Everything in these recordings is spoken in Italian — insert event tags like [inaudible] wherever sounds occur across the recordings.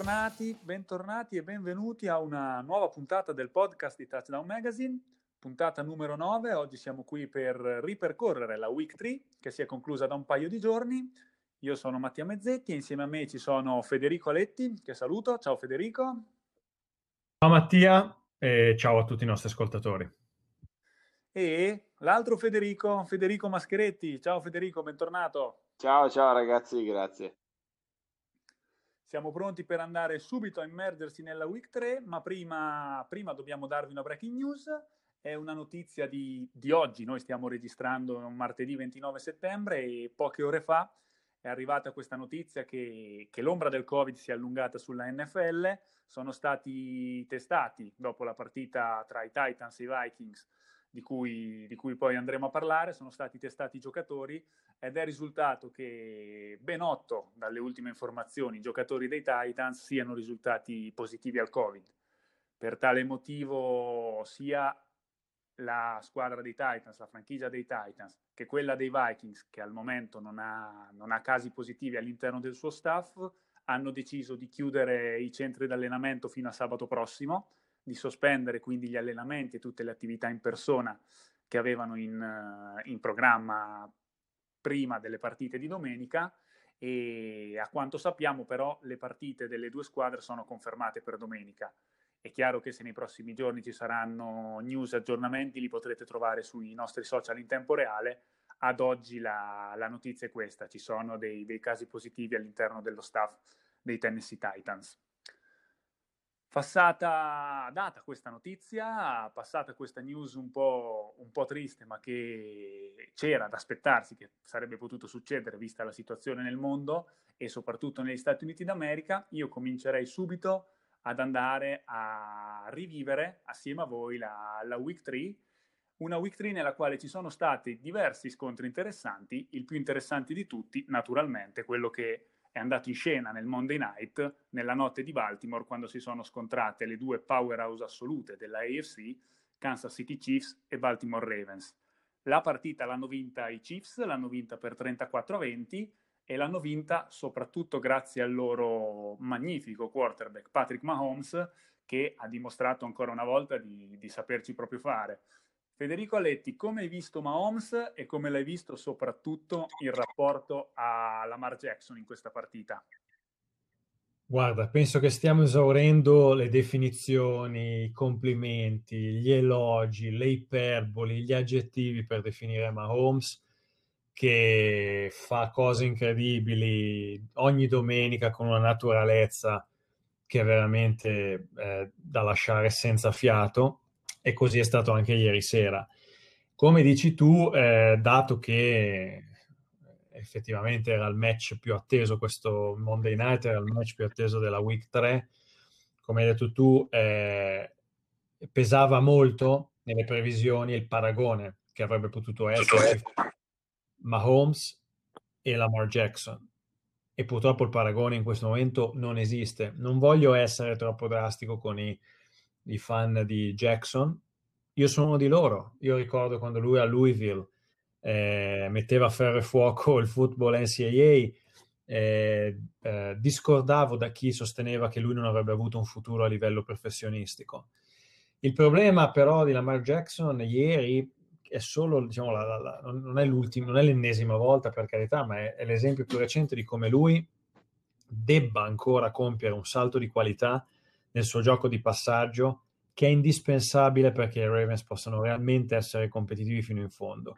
Bentornati, bentornati e benvenuti a una nuova puntata del podcast di Touchdown Magazine, puntata numero 9. Oggi siamo qui per ripercorrere la Week 3 che si è conclusa da un paio di giorni. Io sono Mattia Mezzetti e insieme a me ci sono Federico Aletti, che saluto. Ciao Federico. Ciao Mattia e ciao a tutti i nostri ascoltatori. E l'altro Federico, Federico Mascheretti. Ciao Federico, bentornato. Ciao, ciao ragazzi, grazie. Siamo pronti per andare subito a immergersi nella week 3, ma prima, prima dobbiamo darvi una breaking news. È una notizia di, di oggi, noi stiamo registrando martedì 29 settembre e poche ore fa è arrivata questa notizia che, che, l'ombra del Covid si è allungata sulla NFL. Sono stati testati dopo la partita tra i Titans e i Vikings di cui, di cui, poi andremo a parlare, sono stati testati i giocatori ed è risultato che ben otto, dalle ultime informazioni, giocatori dei Titans siano risultati positivi al Covid. Per tale motivo sia la squadra dei Titans, la franchigia dei Titans, che quella dei Vikings, che al momento non ha, non ha casi positivi all'interno del suo staff, hanno deciso di chiudere i centri di allenamento fino a sabato prossimo di sospendere quindi gli allenamenti e tutte le attività in persona che avevano in, eh, in programma prima delle partite di domenica e a quanto sappiamo però le partite delle due squadre sono confermate per domenica. È chiaro che se nei prossimi giorni ci saranno news, aggiornamenti, li potrete trovare sui nostri social in tempo reale. Ad oggi la, la notizia è questa, ci sono dei, dei casi positivi all'interno dello staff dei Tennessee Titans. Passata data questa notizia, passata questa news un po', un po', triste, ma che c'era da aspettarsi che sarebbe potuto succedere vista la situazione nel mondo e soprattutto negli Stati Uniti d'America, io comincerei subito ad andare a rivivere assieme a voi la, la Week 3, una Week 3 nella quale ci sono stati diversi scontri interessanti, il più interessante di tutti, naturalmente, quello che è andato in scena nel Monday Night nella notte di Baltimore quando si sono scontrate le due powerhouse assolute della AFC, Kansas City Chiefs e Baltimore Ravens. La partita l'hanno vinta i Chiefs, l'hanno vinta per 34 a 20 e l'hanno vinta soprattutto grazie al loro magnifico quarterback Patrick Mahomes che ha dimostrato ancora una volta di, di saperci proprio fare. Federico Aletti, come hai visto Mahomes e come l'hai visto soprattutto in rapporto a Lamar Jackson in questa partita? Guarda, penso che stiamo esaurendo le definizioni, i complimenti, gli elogi, le iperboli, gli aggettivi per definire Mahomes, che fa cose incredibili ogni domenica con una naturalezza che è veramente eh, da lasciare senza fiato e così è stato anche ieri sera. Come dici tu, eh, dato che effettivamente era il match più atteso, questo Monday Night era il match più atteso della Week 3, come hai detto tu, eh, pesava molto nelle previsioni il paragone che avrebbe potuto essere Mahomes e Lamar Jackson. E purtroppo il paragone in questo momento non esiste. Non voglio essere troppo drastico con i i fan di Jackson. Io sono uno di loro. Io ricordo quando lui a Louisville eh, metteva a ferro e fuoco il football NCAA, eh, eh, discordavo da chi sosteneva che lui non avrebbe avuto un futuro a livello professionistico. Il problema però di Lamar Jackson ieri è solo, diciamo, la, la, la, non, è non è l'ennesima volta per carità, ma è, è l'esempio più recente di come lui debba ancora compiere un salto di qualità nel suo gioco di passaggio che è indispensabile perché i Ravens possano realmente essere competitivi fino in fondo.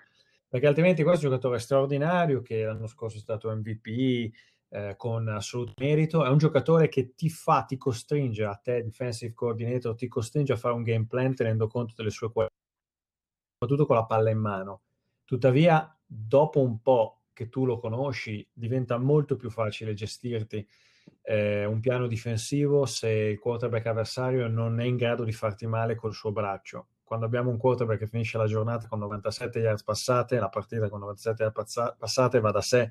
Perché altrimenti questo giocatore straordinario che l'anno scorso è stato MVP eh, con assoluto merito, è un giocatore che ti fa, ti costringe a te, defensive coordinator, ti costringe a fare un game plan tenendo conto delle sue qualità, soprattutto con la palla in mano. Tuttavia, dopo un po' che tu lo conosci, diventa molto più facile gestirti eh, un piano difensivo se il quarterback avversario non è in grado di farti male col suo braccio. Quando abbiamo un quarterback che finisce la giornata con 97 yards passate, la partita con 97 yards passate va da sé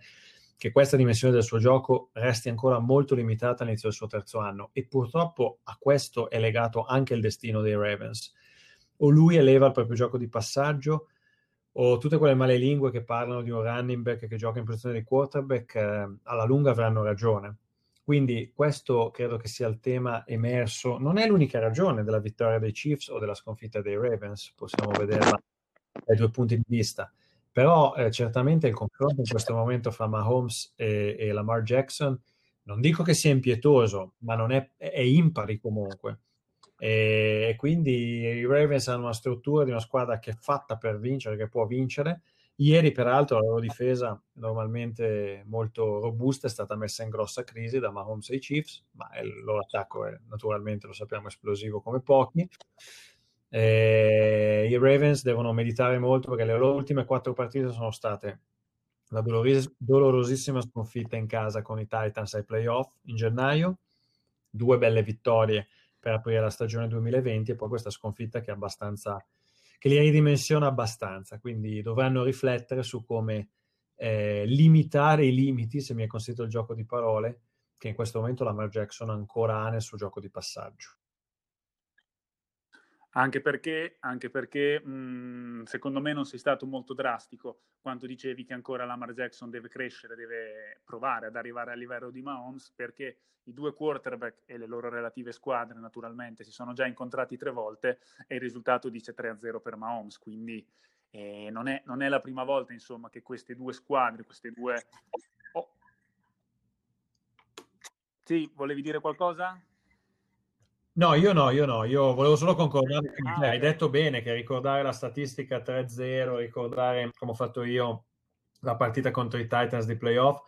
che questa dimensione del suo gioco resti ancora molto limitata all'inizio del suo terzo anno e purtroppo a questo è legato anche il destino dei Ravens. O lui eleva il proprio gioco di passaggio o tutte quelle male che parlano di un running back che gioca in posizione di quarterback eh, alla lunga avranno ragione Quindi questo credo che sia il tema emerso. Non è l'unica ragione della vittoria dei Chiefs o della sconfitta dei Ravens, possiamo vederla dai due punti di vista. Però eh, certamente il confronto in questo momento fra Mahomes e, e, Lamar Jackson, non dico che sia impietoso, ma non è, è impari comunque. E, e quindi i Ravens hanno una struttura di una squadra che è fatta per vincere, che può vincere, Ieri, peraltro, la loro difesa, normalmente molto robusta, è stata messa in grossa crisi da Mahomes e i Chiefs, ma il loro attacco è naturalmente, lo sappiamo, esplosivo come pochi. E I Ravens devono meditare molto perché le loro ultime quattro partite sono state la doloris- dolorosissima sconfitta in casa con i Titans ai playoff in gennaio, due belle vittorie per aprire la stagione 2020 e poi questa sconfitta che è abbastanza che li ridimensiona abbastanza, quindi dovranno riflettere su come eh, limitare i limiti, se mi è consentito il gioco di parole, che in questo momento Lamar Jackson ancora ha nel suo gioco di passaggio. Anche perché, anche perché mh, secondo me non sei stato molto drastico quando dicevi che ancora Lamar Jackson deve crescere, deve provare ad arrivare al livello di Mahomes, perché i due quarterback e le loro relative squadre naturalmente si sono già incontrati tre volte e il risultato dice 3-0 per Mahomes, quindi eh, non, è, non, è, la prima volta insomma che queste due squadre, queste due... [laughs] Oh. Sì, volevi dire qualcosa? No, io no, io no, io volevo solo concordare con te. Hai detto bene che ricordare la statistica 3-0, ricordare come ho fatto io la partita contro i Titans di playoff,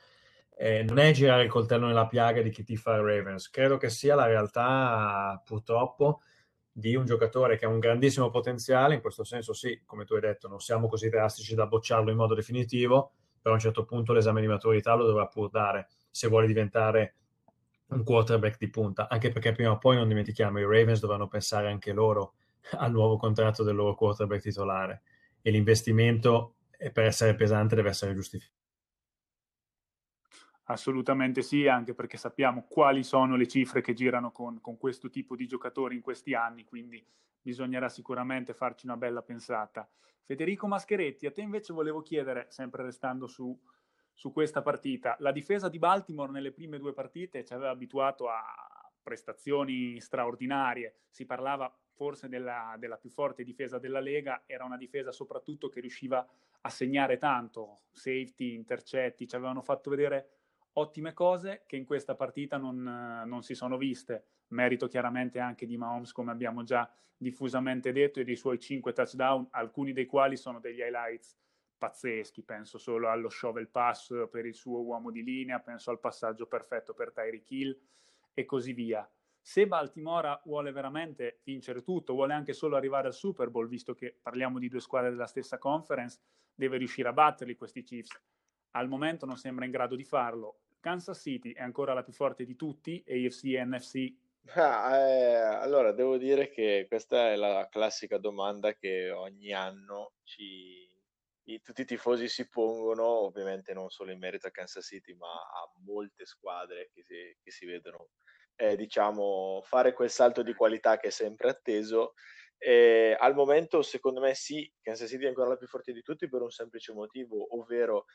eh, non è girare il coltello nella piaga di chi ti fa il Ravens. Credo che sia la realtà, purtroppo, di un giocatore che ha un grandissimo potenziale. In questo senso, sì, come tu hai detto, non siamo così drastici da bocciarlo in modo definitivo, però a un certo punto l'esame di maturità lo dovrà pur dare se vuole diventare un quarterback di punta, anche perché prima o poi non dimentichiamo, i Ravens dovranno pensare anche loro [laughs] al nuovo contratto del loro quarterback titolare e l'investimento per essere pesante deve essere giustificato. Assolutamente sì, anche perché sappiamo quali sono le cifre che girano con, con, questo tipo di giocatori in questi anni, quindi bisognerà sicuramente farci una bella pensata. Federico Mascheretti, a te invece volevo chiedere, sempre restando su, su questa partita. La difesa di Baltimore nelle prime due partite ci aveva abituato a prestazioni straordinarie, si parlava forse della, della, più forte difesa della Lega, era una difesa soprattutto che riusciva a segnare tanto, safety, intercetti, ci avevano fatto vedere ottime cose che in questa partita non, non si sono viste. Merito chiaramente anche di Mahomes, come abbiamo già diffusamente detto, e dei suoi cinque touchdown, alcuni dei quali sono degli highlights pazzeschi, penso solo allo shovel pass per il suo uomo di linea, penso al passaggio perfetto per Tyreek Hill e così via. Se Baltimora vuole veramente vincere tutto, vuole anche solo arrivare al Super Bowl, visto che parliamo di due squadre della stessa conference, deve riuscire a batterli questi Chiefs. Al momento non sembra in grado di farlo. Kansas City è ancora la più forte di tutti, AFC e NFC Ah, eh, allora, devo dire che questa è la classica domanda che ogni anno ci, i, tutti i tifosi si pongono, ovviamente non solo in merito a Kansas City, ma a molte squadre che si, che si vedono, eh, diciamo, fare quel salto di qualità che è sempre atteso. Eh, al momento, secondo me, sì, Kansas City è ancora la più forte di tutti per un semplice motivo, ovvero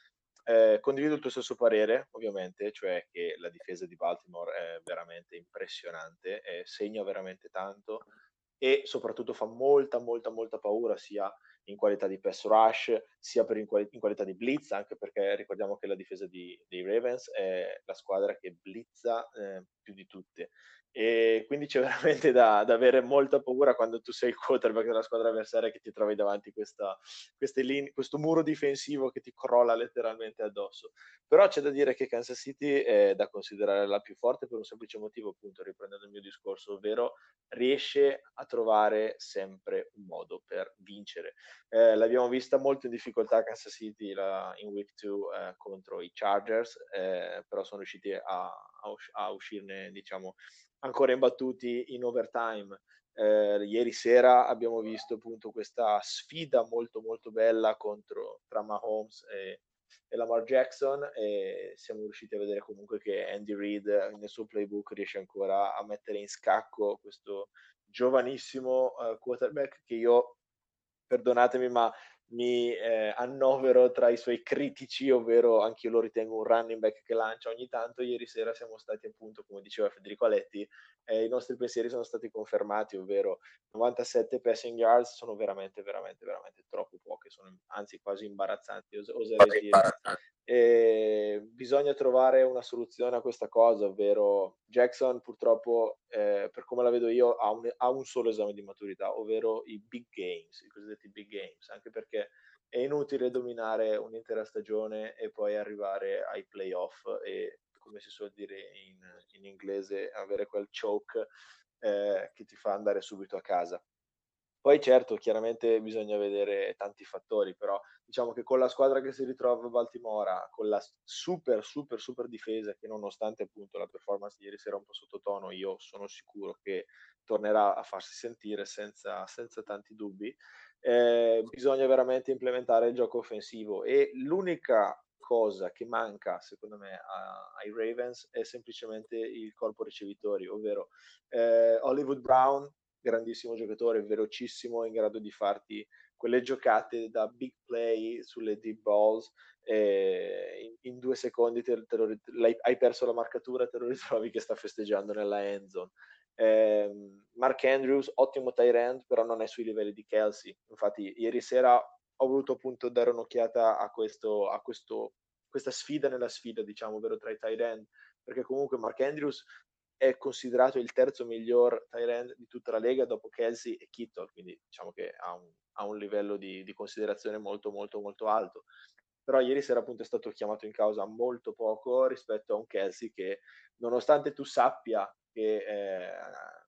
eh, condivido il tuo stesso parere, ovviamente, cioè che la difesa di Baltimore è veramente impressionante, segna veramente tanto e soprattutto fa molta, molta, molta paura sia in qualità di pass rush, sia in, quali- in, qualità di blitz, anche perché ricordiamo che la difesa di, dei Ravens è la squadra che blitza eh, più di tutte e quindi c'è veramente da, da, avere molta paura quando tu sei il quarterback della squadra avversaria che ti trovi davanti questa, linee, questo muro difensivo che ti crolla letteralmente addosso. Però c'è da dire che Kansas City è da considerare la più forte per un semplice motivo, appunto, riprendendo il mio discorso, ovvero riesce a trovare sempre un modo per vincere. Eh, l'abbiamo vista molto in difficoltà Kansas City la, in week 2 eh, contro i Chargers, eh, però sono riusciti a, a, a uscirne, diciamo, ancora imbattuti in overtime. Eh, ieri sera abbiamo visto appunto questa sfida molto molto bella contro tra Mahomes e, e Lamar Jackson e siamo riusciti a vedere comunque che Andy Reid nel suo playbook riesce ancora a mettere in scacco questo giovanissimo uh, quarterback che io perdonatemi ma mi eh, annovero tra i suoi critici, ovvero anche io lo ritengo un running back che lancia ogni tanto. Ieri sera siamo stati appunto, come diceva Federico Aletti, eh, i nostri pensieri sono stati confermati, ovvero 97 passing yards sono veramente, veramente, veramente troppo poche, sono anzi quasi imbarazzanti, os- oserei dire. E bisogna trovare una soluzione a questa cosa, ovvero Jackson purtroppo, eh, per come la vedo io, ha un, ha un, solo esame di maturità, ovvero i big games, i cosiddetti big games, anche perché è inutile dominare un'intera stagione e poi arrivare ai playoff e, come si suol dire in, in inglese, avere quel choke eh, che ti fa andare subito a casa. Poi certo, chiaramente bisogna vedere tanti fattori, però diciamo che con la squadra che si ritrova a Baltimora, con la super, super, super difesa, che nonostante appunto la performance di ieri sera un po' sottotono, io sono sicuro che tornerà a farsi sentire senza, senza tanti dubbi, eh, bisogna veramente implementare il gioco offensivo e l'unica cosa che manca secondo me a, ai Ravens è semplicemente il corpo ricevitori, ovvero eh, Hollywood Brown grandissimo giocatore, velocissimo, in grado di farti quelle giocate da big play sulle deep balls. in, in, due secondi te, te lo, hai perso la marcatura, te lo ritrovi che sta festeggiando nella end zone. Eh, Mark Andrews, ottimo tight end, però non è sui livelli di Kelsey. Infatti, ieri sera ho voluto appunto dare un'occhiata a, questo, a questo, questa sfida nella sfida, diciamo, ovvero tra i tight end, perché comunque Mark Andrews è considerato il terzo miglior tight di tutta la Lega dopo Kelsey e Kittle, quindi diciamo che ha un, ha un livello di, di, considerazione molto molto molto alto. Però ieri sera appunto è stato chiamato in causa molto poco rispetto a un Kelsey che nonostante tu sappia che eh,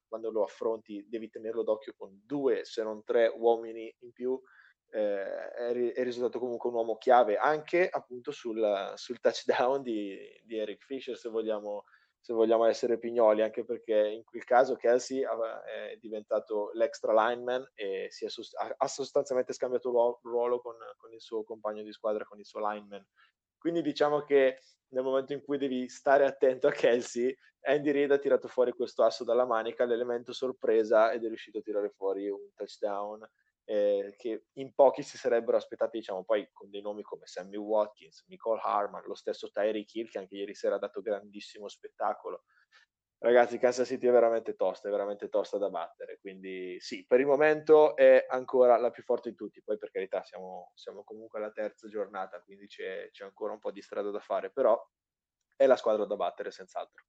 quando lo affronti devi tenerlo d'occhio con due se non tre uomini in più, eh, è, è, risultato comunque un uomo chiave anche appunto sul, sul touchdown di, di Eric Fisher se vogliamo se vogliamo essere pignoli, anche perché in quel caso Kelsey è diventato l'extra lineman e è sost- ha sostanzialmente scambiato ruolo con, con, il suo compagno di squadra, con il suo lineman. Quindi diciamo che nel momento in cui devi stare attento a Kelsey, Andy Reid ha tirato fuori questo asso dalla manica, l'elemento sorpresa ed è riuscito a tirare fuori un touchdown eh, che in pochi si sarebbero aspettati, diciamo, poi con dei nomi come Sammy Watkins, Nicole Harman, lo stesso Tyreek Hill che anche ieri sera ha dato grandissimo spettacolo. Ragazzi, Kansas City è veramente tosta, è veramente tosta da battere, quindi sì, per il momento è ancora la più forte di tutti, poi per carità siamo, siamo comunque alla terza giornata, quindi c'è, c'è ancora un po' di strada da fare, però è la squadra da battere senz'altro.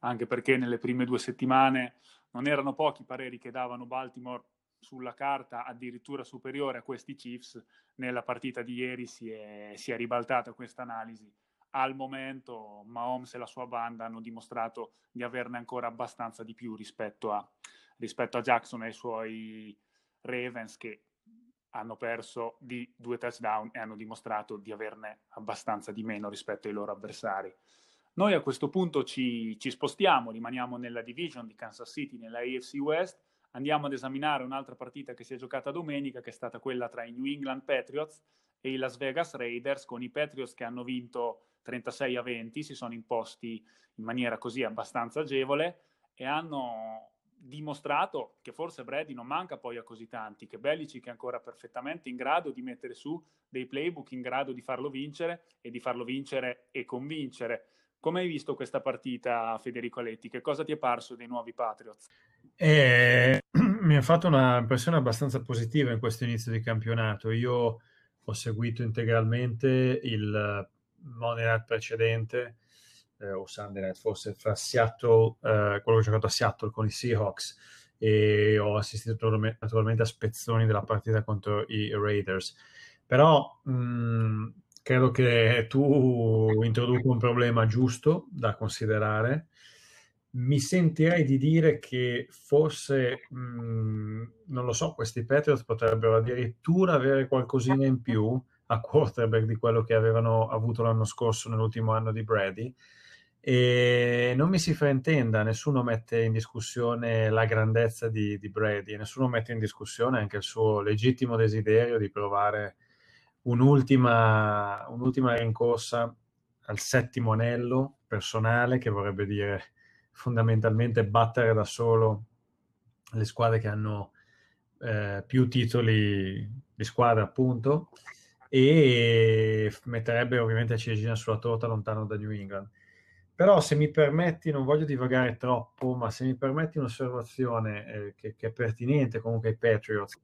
Anche perché nelle prime due settimane non erano pochi i pareri che davano Baltimore sulla carta addirittura superiore a questi Chiefs. Nella partita di ieri si è, si è ribaltata questa analisi. Al momento Mahomes e la sua banda hanno dimostrato di averne ancora abbastanza di più rispetto a, rispetto a Jackson e ai suoi Ravens che hanno perso di due touchdown e hanno dimostrato di averne abbastanza di meno rispetto ai loro avversari. Noi a questo punto ci, ci spostiamo, rimaniamo nella division di Kansas City, nella AFC West, andiamo ad esaminare un'altra partita che si è giocata domenica, che è stata quella tra i New England Patriots e i Las Vegas Raiders, con i Patriots che hanno vinto 36 a 20, si sono imposti in maniera così abbastanza agevole e hanno dimostrato che forse Brady non manca poi a così tanti, che Belichick è ancora perfettamente in grado di mettere su dei playbook in grado di farlo vincere e di farlo vincere e convincere. Come hai visto questa partita, Federico Aletti? Che cosa ti è parso dei nuovi Patriots? Eh, [clears throat] mi ha fatto un'impressione abbastanza positiva in questo inizio di campionato. Io ho seguito integralmente il Monday Night precedente, eh, o Sunday Night forse, fra Seattle, eh, quello che ho giocato a Seattle con i Seahawks, e ho assistito naturalmente a spezzoni della partita contro i Raiders. Però mh, mm, credo che tu introduca un problema giusto da considerare. Mi sentirei di dire che forse, mh, mm, non lo so, questi Patriots potrebbero addirittura avere qualcosina in più a quarterback di quello che avevano avuto l'anno scorso nell'ultimo anno di Brady. E non mi si fraintenda, nessuno mette in discussione la grandezza di, di Brady, nessuno mette in discussione anche il suo legittimo desiderio di provare un'ultima, un'ultima rincorsa al settimo anello personale, che vorrebbe dire fondamentalmente battere da solo le squadre che hanno eh, più titoli di squadra appunto e metterebbe ovviamente la ciliegina sulla torta lontano da New England. Però se mi permetti, non voglio divagare troppo, ma se mi permetti un'osservazione eh, che, che, è pertinente comunque ai Patriots,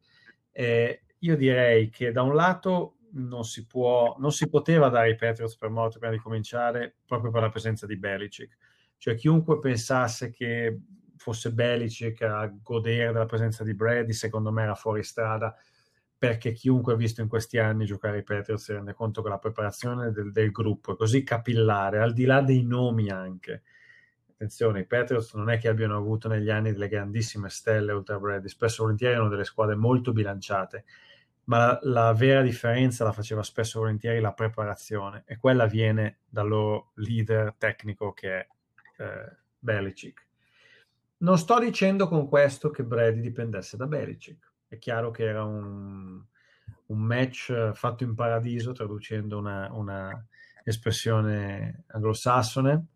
eh, io direi che da un lato non si, può, non si poteva dare i Patriots per morto prima di cominciare proprio per la presenza di Belichick. Cioè chiunque pensasse che fosse Belichick a godere della presenza di Brady, secondo me era fuori strada, perché chiunque ha visto in questi anni giocare i Patriots si rende conto che la preparazione del, del gruppo è così capillare, al di là dei nomi anche. Attenzione, i Patriots non è che abbiano avuto negli anni delle grandissime stelle oltre a Brady, spesso volentieri erano delle squadre molto bilanciate, ma la, vera differenza la faceva spesso e volentieri la preparazione e quella viene dal loro leader tecnico che è eh, Belichick non sto dicendo con questo che Brady dipendesse da Belichick. È chiaro che era un, un match fatto in paradiso, traducendo una, una espressione anglosassone,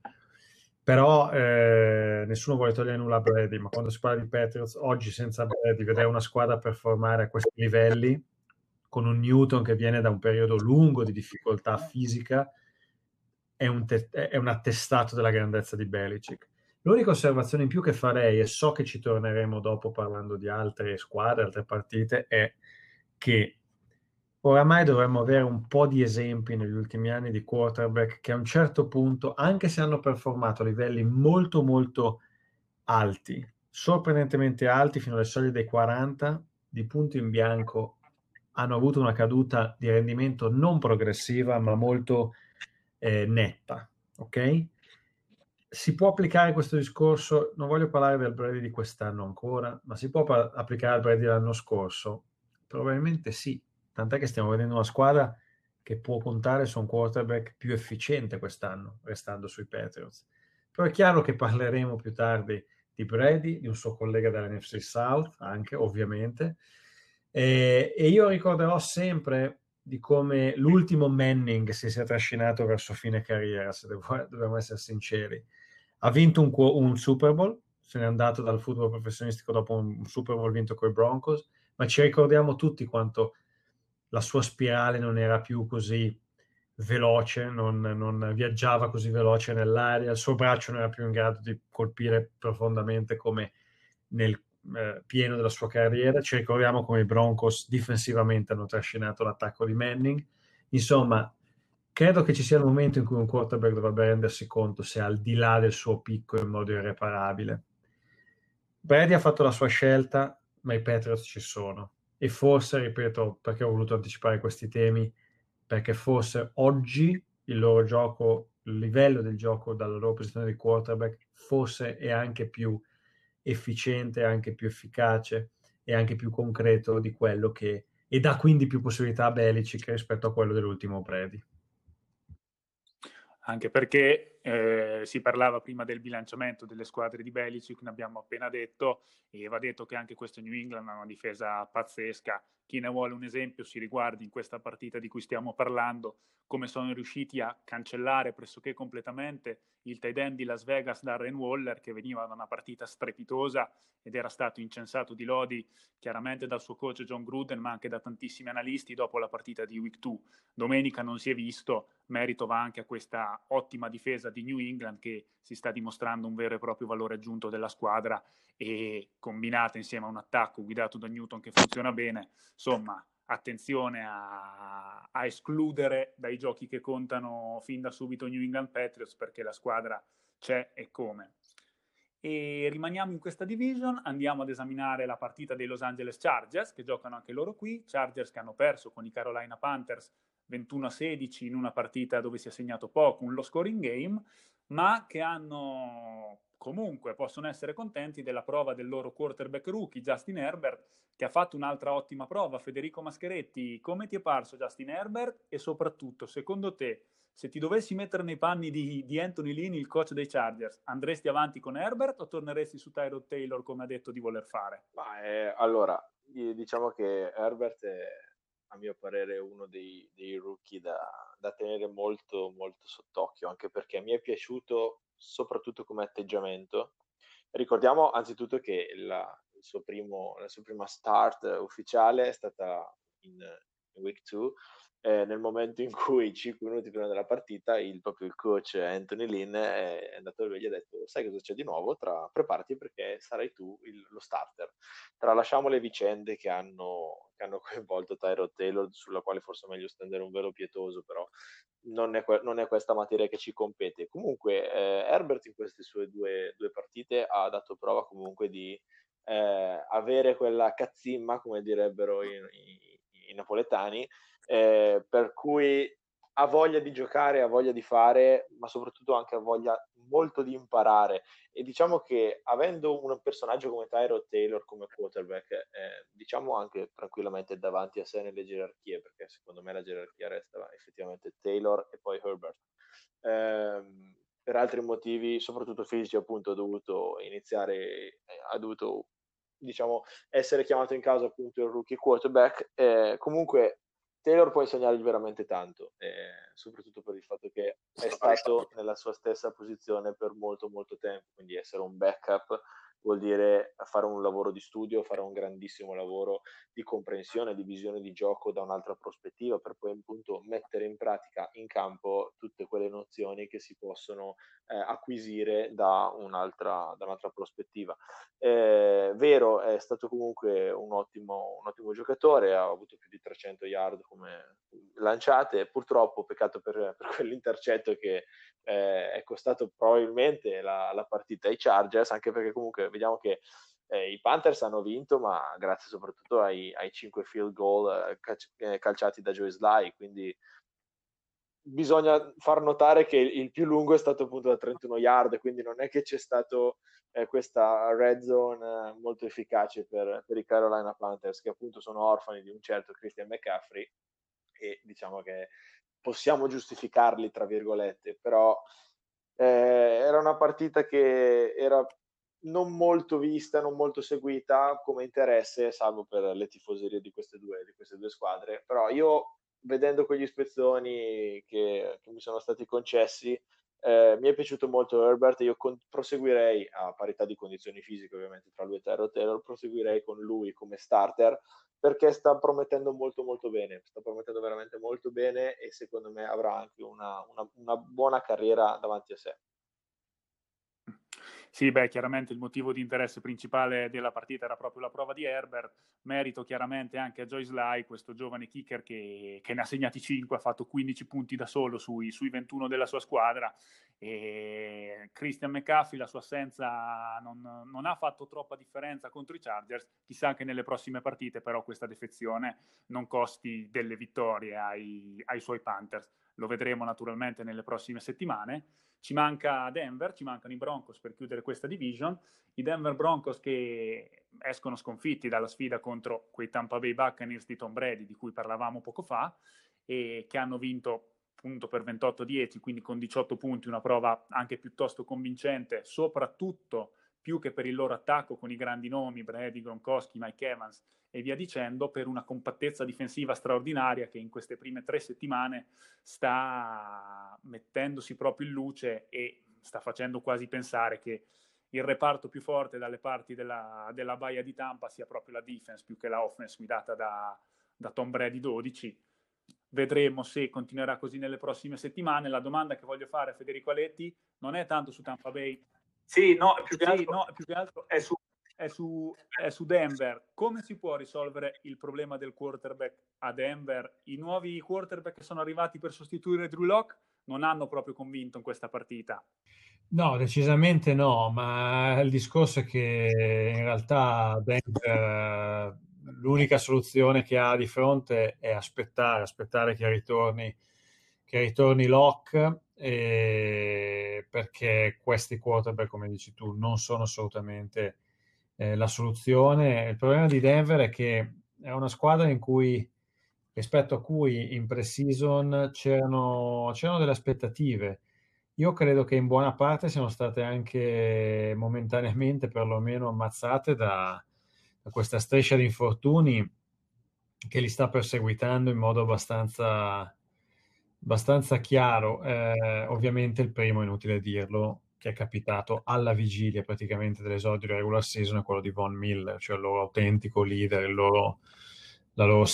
però eh, nessuno vuole togliere nulla a Brady, ma quando si parla di Patriots, oggi senza Brady, vedere una squadra performare a questi livelli, con un Newton che viene da un periodo lungo di difficoltà fisica, è un, te- è un attestato della grandezza di Belichick. L'unica osservazione in più che farei, e so che ci torneremo dopo parlando di altre squadre, altre partite, è che oramai dovremmo avere un po' di esempi negli ultimi anni di quarterback che a un certo punto, anche se hanno performato a livelli molto molto alti, sorprendentemente alti fino alle soglie dei 40, di punto in bianco hanno avuto una caduta di rendimento non progressiva ma molto eh, netta, ok? si può applicare questo discorso, non voglio parlare del Brady di quest'anno ancora, ma si può pa- applicare al Brady dell'anno scorso? Probabilmente sì, tant'è che stiamo vedendo una squadra che può contare su un quarterback più efficiente quest'anno, restando sui Patriots. Però è chiaro che parleremo più tardi di Brady, di un suo collega dell'NFC South, anche ovviamente, e, e io ricorderò sempre di come l'ultimo Manning si sia trascinato verso fine carriera, se devo, [laughs] dobbiamo essere sinceri. Ha vinto un, un, Super Bowl, se n'è andato dal football professionistico dopo un Super Bowl vinto con i Broncos, ma ci ricordiamo tutti quanto la sua spirale non era più così veloce, non, non, viaggiava così veloce nell'aria, il suo braccio non era più in grado di colpire profondamente come nel eh, pieno della sua carriera. Ci ricordiamo come i Broncos difensivamente hanno trascinato l'attacco di Manning. Insomma, credo che ci sia il momento in cui un quarterback dovrebbe rendersi conto se al di là del suo picco in modo irreparabile. Brady ha fatto la sua scelta, ma i Patriots ci sono. E forse, ripeto, perché ho voluto anticipare questi temi, perché forse oggi il loro gioco, il livello del gioco dalla loro posizione di quarterback, forse è anche più efficiente, anche più efficace e anche più concreto di quello che e dà quindi più possibilità a Belichick rispetto a quello dell'ultimo Brady. Anche perché eh, si parlava prima del bilanciamento delle squadre di Belichick, ne abbiamo appena detto, e va detto che anche questo New England ha una difesa pazzesca. Chi ne vuole un esempio si riguardi in questa partita di cui stiamo parlando, come sono riusciti a cancellare pressoché completamente il tight end di Las Vegas Darren Waller, che veniva da una partita strepitosa ed era stato incensato di lodi chiaramente dal suo coach John Gruden, ma anche da tantissimi analisti dopo la partita di Week 2. Domenica non si è visto, merito va anche a questa ottima difesa di New England che si sta dimostrando un vero e proprio valore aggiunto della squadra e combinata insieme a un attacco guidato da Newton che funziona bene, insomma, attenzione a, a, escludere dai giochi che contano fin da subito New England Patriots perché la squadra c'è e come. E rimaniamo in questa division, andiamo ad esaminare la partita dei Los Angeles Chargers che giocano anche loro qui, Chargers che hanno perso con i Carolina Panthers 21 a 16 in una partita dove si è segnato poco, un low scoring game, ma che hanno comunque possono essere contenti della prova del loro quarterback rookie Justin Herbert che ha fatto un'altra ottima prova. Federico Mascheretti, come ti è parso Justin Herbert e soprattutto secondo te se ti dovessi mettere nei panni di, di Anthony Lini, il coach dei Chargers, andresti avanti con Herbert o torneresti su Tyrod Taylor come ha detto di voler fare? Ma, eh, allora, diciamo che Herbert è a mio parere uno dei, dei rookie da, da, tenere molto molto sott'occhio, anche perché mi è piaciuto soprattutto come atteggiamento. Ricordiamo anzitutto che la, primo, la sua prima start ufficiale è stata in, week 2 eh, nel momento in cui 5 minuti prima della partita il, proprio il coach Anthony Lynn è andato e gli ha detto sai cosa c'è di nuovo? Tra, preparati perché sarai tu il, lo starter. Tralasciamo le vicende che hanno, che hanno [laughs] coinvolto Tyrod Taylor sulla quale forse è meglio stendere un velo pietoso però non è, non è questa materia che ci compete. Comunque eh, Herbert in queste sue due, due partite ha dato prova comunque di eh, avere quella cazzimma come direbbero i, i, i napoletani eh, per cui ha voglia di giocare, ha voglia di fare, ma soprattutto anche ha voglia molto di imparare. E diciamo che avendo un personaggio come Tyro Taylor come quarterback, eh, diciamo anche tranquillamente davanti a sé nelle gerarchie, perché secondo me la gerarchia resta effettivamente Taylor e poi Herbert. Eh, per altri motivi, soprattutto fisici, appunto, ha dovuto iniziare, eh, ha dovuto diciamo, essere chiamato in causa appunto il rookie quarterback. Eh, comunque Taylor può insegnargli veramente tanto, eh, soprattutto per il fatto che è stato nella sua stessa posizione per molto molto tempo, quindi essere un backup vuol dire fare un lavoro di studio, fare un grandissimo lavoro di comprensione, di visione di gioco da un'altra prospettiva, per poi appunto mettere in pratica in campo tutte quelle nozioni che si possono eh, acquisire da un'altra, da un'altra prospettiva. Eh, vero, è stato comunque un ottimo, un ottimo, giocatore, ha avuto più di 300 yard come lanciate, purtroppo peccato per, per [laughs] quell'intercetto che eh, è costato probabilmente la, la, partita ai Chargers, anche perché comunque vediamo che eh, i Panthers hanno vinto, ma grazie soprattutto ai, ai 5 field goal eh, eh, calciati da Joe Sly, quindi bisogna far notare che il più lungo è stato appunto da 31 yard, quindi non è che c'è stato eh, questa red zone eh, molto efficace per, per, i Carolina Panthers, che appunto sono orfani di un certo Christian McCaffrey e diciamo che possiamo giustificarli, tra virgolette, però eh, era una partita che era non molto vista, non molto seguita come interesse, salvo per le tifoserie di queste due, di queste due squadre. Però io, vedendo quegli spezzoni che, che mi sono stati concessi, eh, mi è piaciuto molto Herbert, io con- proseguirei a parità di condizioni fisiche ovviamente tra lui e Terro Taylor, proseguirei con lui come starter perché sta promettendo molto molto bene, sta promettendo veramente molto bene e secondo me avrà anche una, una, una buona carriera davanti a sé. Sì, beh, chiaramente il motivo di interesse principale della partita era proprio la prova di Herbert, merito chiaramente anche a Joyce Lai, questo giovane kicker che, che, ne ha segnati 5, ha fatto 15 punti da solo sui, sui 21 della sua squadra. E Christian McCaffrey, la sua assenza non, non, ha fatto troppa differenza contro i Chargers, chissà che nelle prossime partite però questa defezione non costi delle vittorie ai, ai suoi Panthers, lo vedremo naturalmente nelle prossime settimane. Ci manca Denver, ci mancano i Broncos per chiudere questa division. I Denver Broncos che escono sconfitti dalla sfida contro quei Tampa Bay Buccaneers di Tom Brady di cui parlavamo poco fa e che hanno vinto appunto per 28-10, quindi con 18 punti, una prova anche piuttosto convincente, soprattutto più che per il loro attacco con i grandi nomi, Brady, Gronkowski, Mike Evans e via dicendo, per una compattezza difensiva straordinaria che in queste prime tre settimane sta mettendosi proprio in luce e sta facendo quasi pensare che il reparto più forte dalle parti della, della Baia di Tampa sia proprio la defense più che la offense guidata da, da Tom Brady 12. Vedremo se continuerà così nelle prossime settimane. La domanda che voglio fare a Federico Aletti non è tanto su Tampa Bay. Sì, no, più che, sì, altro, no, più che altro è su è su, è su, Denver. Come si può risolvere il problema del quarterback a Denver? I nuovi quarterback che sono arrivati per sostituire Drew Locke non hanno proprio convinto in questa partita. No, decisamente no, ma il discorso è che in realtà Denver l'unica soluzione che ha di fronte è aspettare, aspettare che ritorni, che ritorni Locke perché questi quarterback, come dici tu, non sono assolutamente eh, la soluzione. Il problema di Denver è che è una squadra in cui, rispetto a cui in pre-season c'erano, c'erano delle aspettative. Io credo che in buona parte siano state anche momentaneamente perlomeno ammazzate da, da questa striscia di infortuni che li sta perseguitando in modo abbastanza, abbastanza chiaro. Eh, ovviamente il primo, è inutile dirlo, che è capitato alla vigilia praticamente dell'esordio di regular season è quello di Von Miller, cioè il loro autentico leader, loro, la loro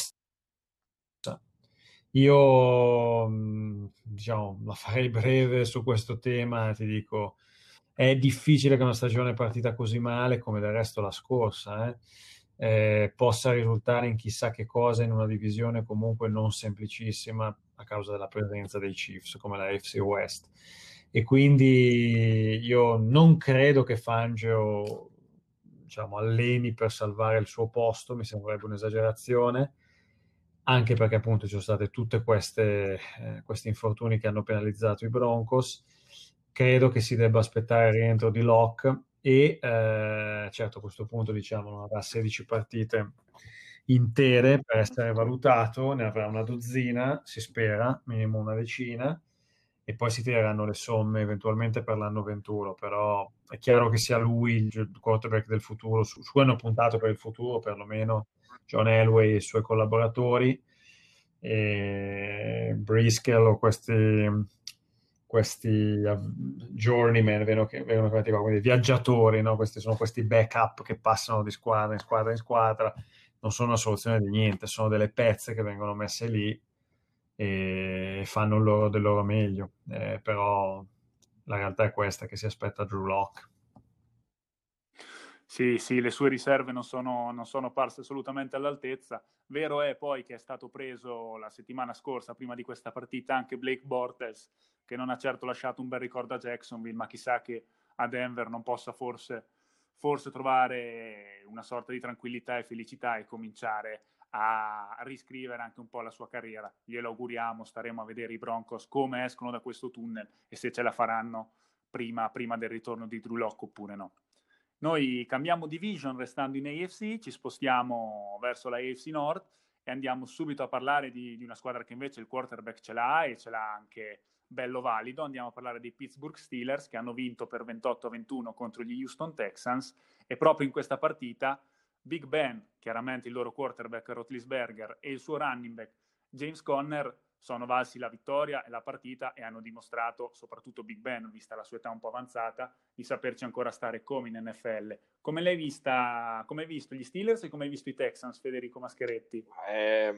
io, mm, diciamo, la farei breve su questo tema, ti dico, è difficile che una stagione partita così male come del resto la scorsa, eh, eh, possa risultare in chissà che cosa in una divisione comunque non semplicissima a causa della presenza dei Chiefs come la FC West. E quindi io non credo che Fangio diciamo, alleni per salvare il suo posto, mi sembrerebbe un'esagerazione anche perché appunto ci sono state tutte queste eh, questi infortuni che hanno penalizzato i Broncos. Credo che si debba aspettare il rientro di Locke e eh, certo a questo punto diciamo non avrà 16 partite intere per essere valutato, ne avrà una dozzina, si spera, minimo una decina e poi si tireranno le somme eventualmente per l'anno 21, però è chiaro che sia lui il quarterback del futuro, su, su cui hanno puntato per il futuro perlomeno John Elway e i suoi collaboratori, e Briscoe o questi, questi journeyman, vengono, vengono chiamati quindi viaggiatori, no? questi sono questi backup che passano di squadra in squadra in squadra, non sono una soluzione di niente, sono delle pezze che vengono messe lì e fanno loro, del loro meglio, eh, però la realtà è questa che si aspetta Drew Locke. Sì, sì, le sue riserve non sono, non sono parse assolutamente all'altezza. Vero è poi che è stato preso la settimana scorsa, prima di questa partita, anche Blake Bortles, che non ha certo lasciato un bel ricordo a Jacksonville, ma chissà che a Denver non possa forse, forse trovare una sorta di tranquillità e felicità e cominciare a riscrivere anche un po' la sua carriera. Glielo auguriamo, staremo a vedere i Broncos come escono da questo tunnel e se ce la faranno prima, prima del ritorno di Drew Locke oppure no. Noi cambiamo division restando in AFC, ci spostiamo verso la AFC Nord e andiamo subito a parlare di, di, una squadra che invece il quarterback ce l'ha e ce l'ha anche bello valido. Andiamo a parlare dei Pittsburgh Steelers che hanno vinto per 28-21 contro gli Houston Texans e proprio in questa partita Big Ben, chiaramente il loro quarterback Rotlisberger e il suo running back James Conner sono valsi la vittoria e la partita e hanno dimostrato, soprattutto Big Ben, vista la sua età un po' avanzata, di saperci ancora stare come in NFL. Come l'hai vista, come hai visto gli Steelers e come hai visto i Texans, Federico Mascheretti? Eh,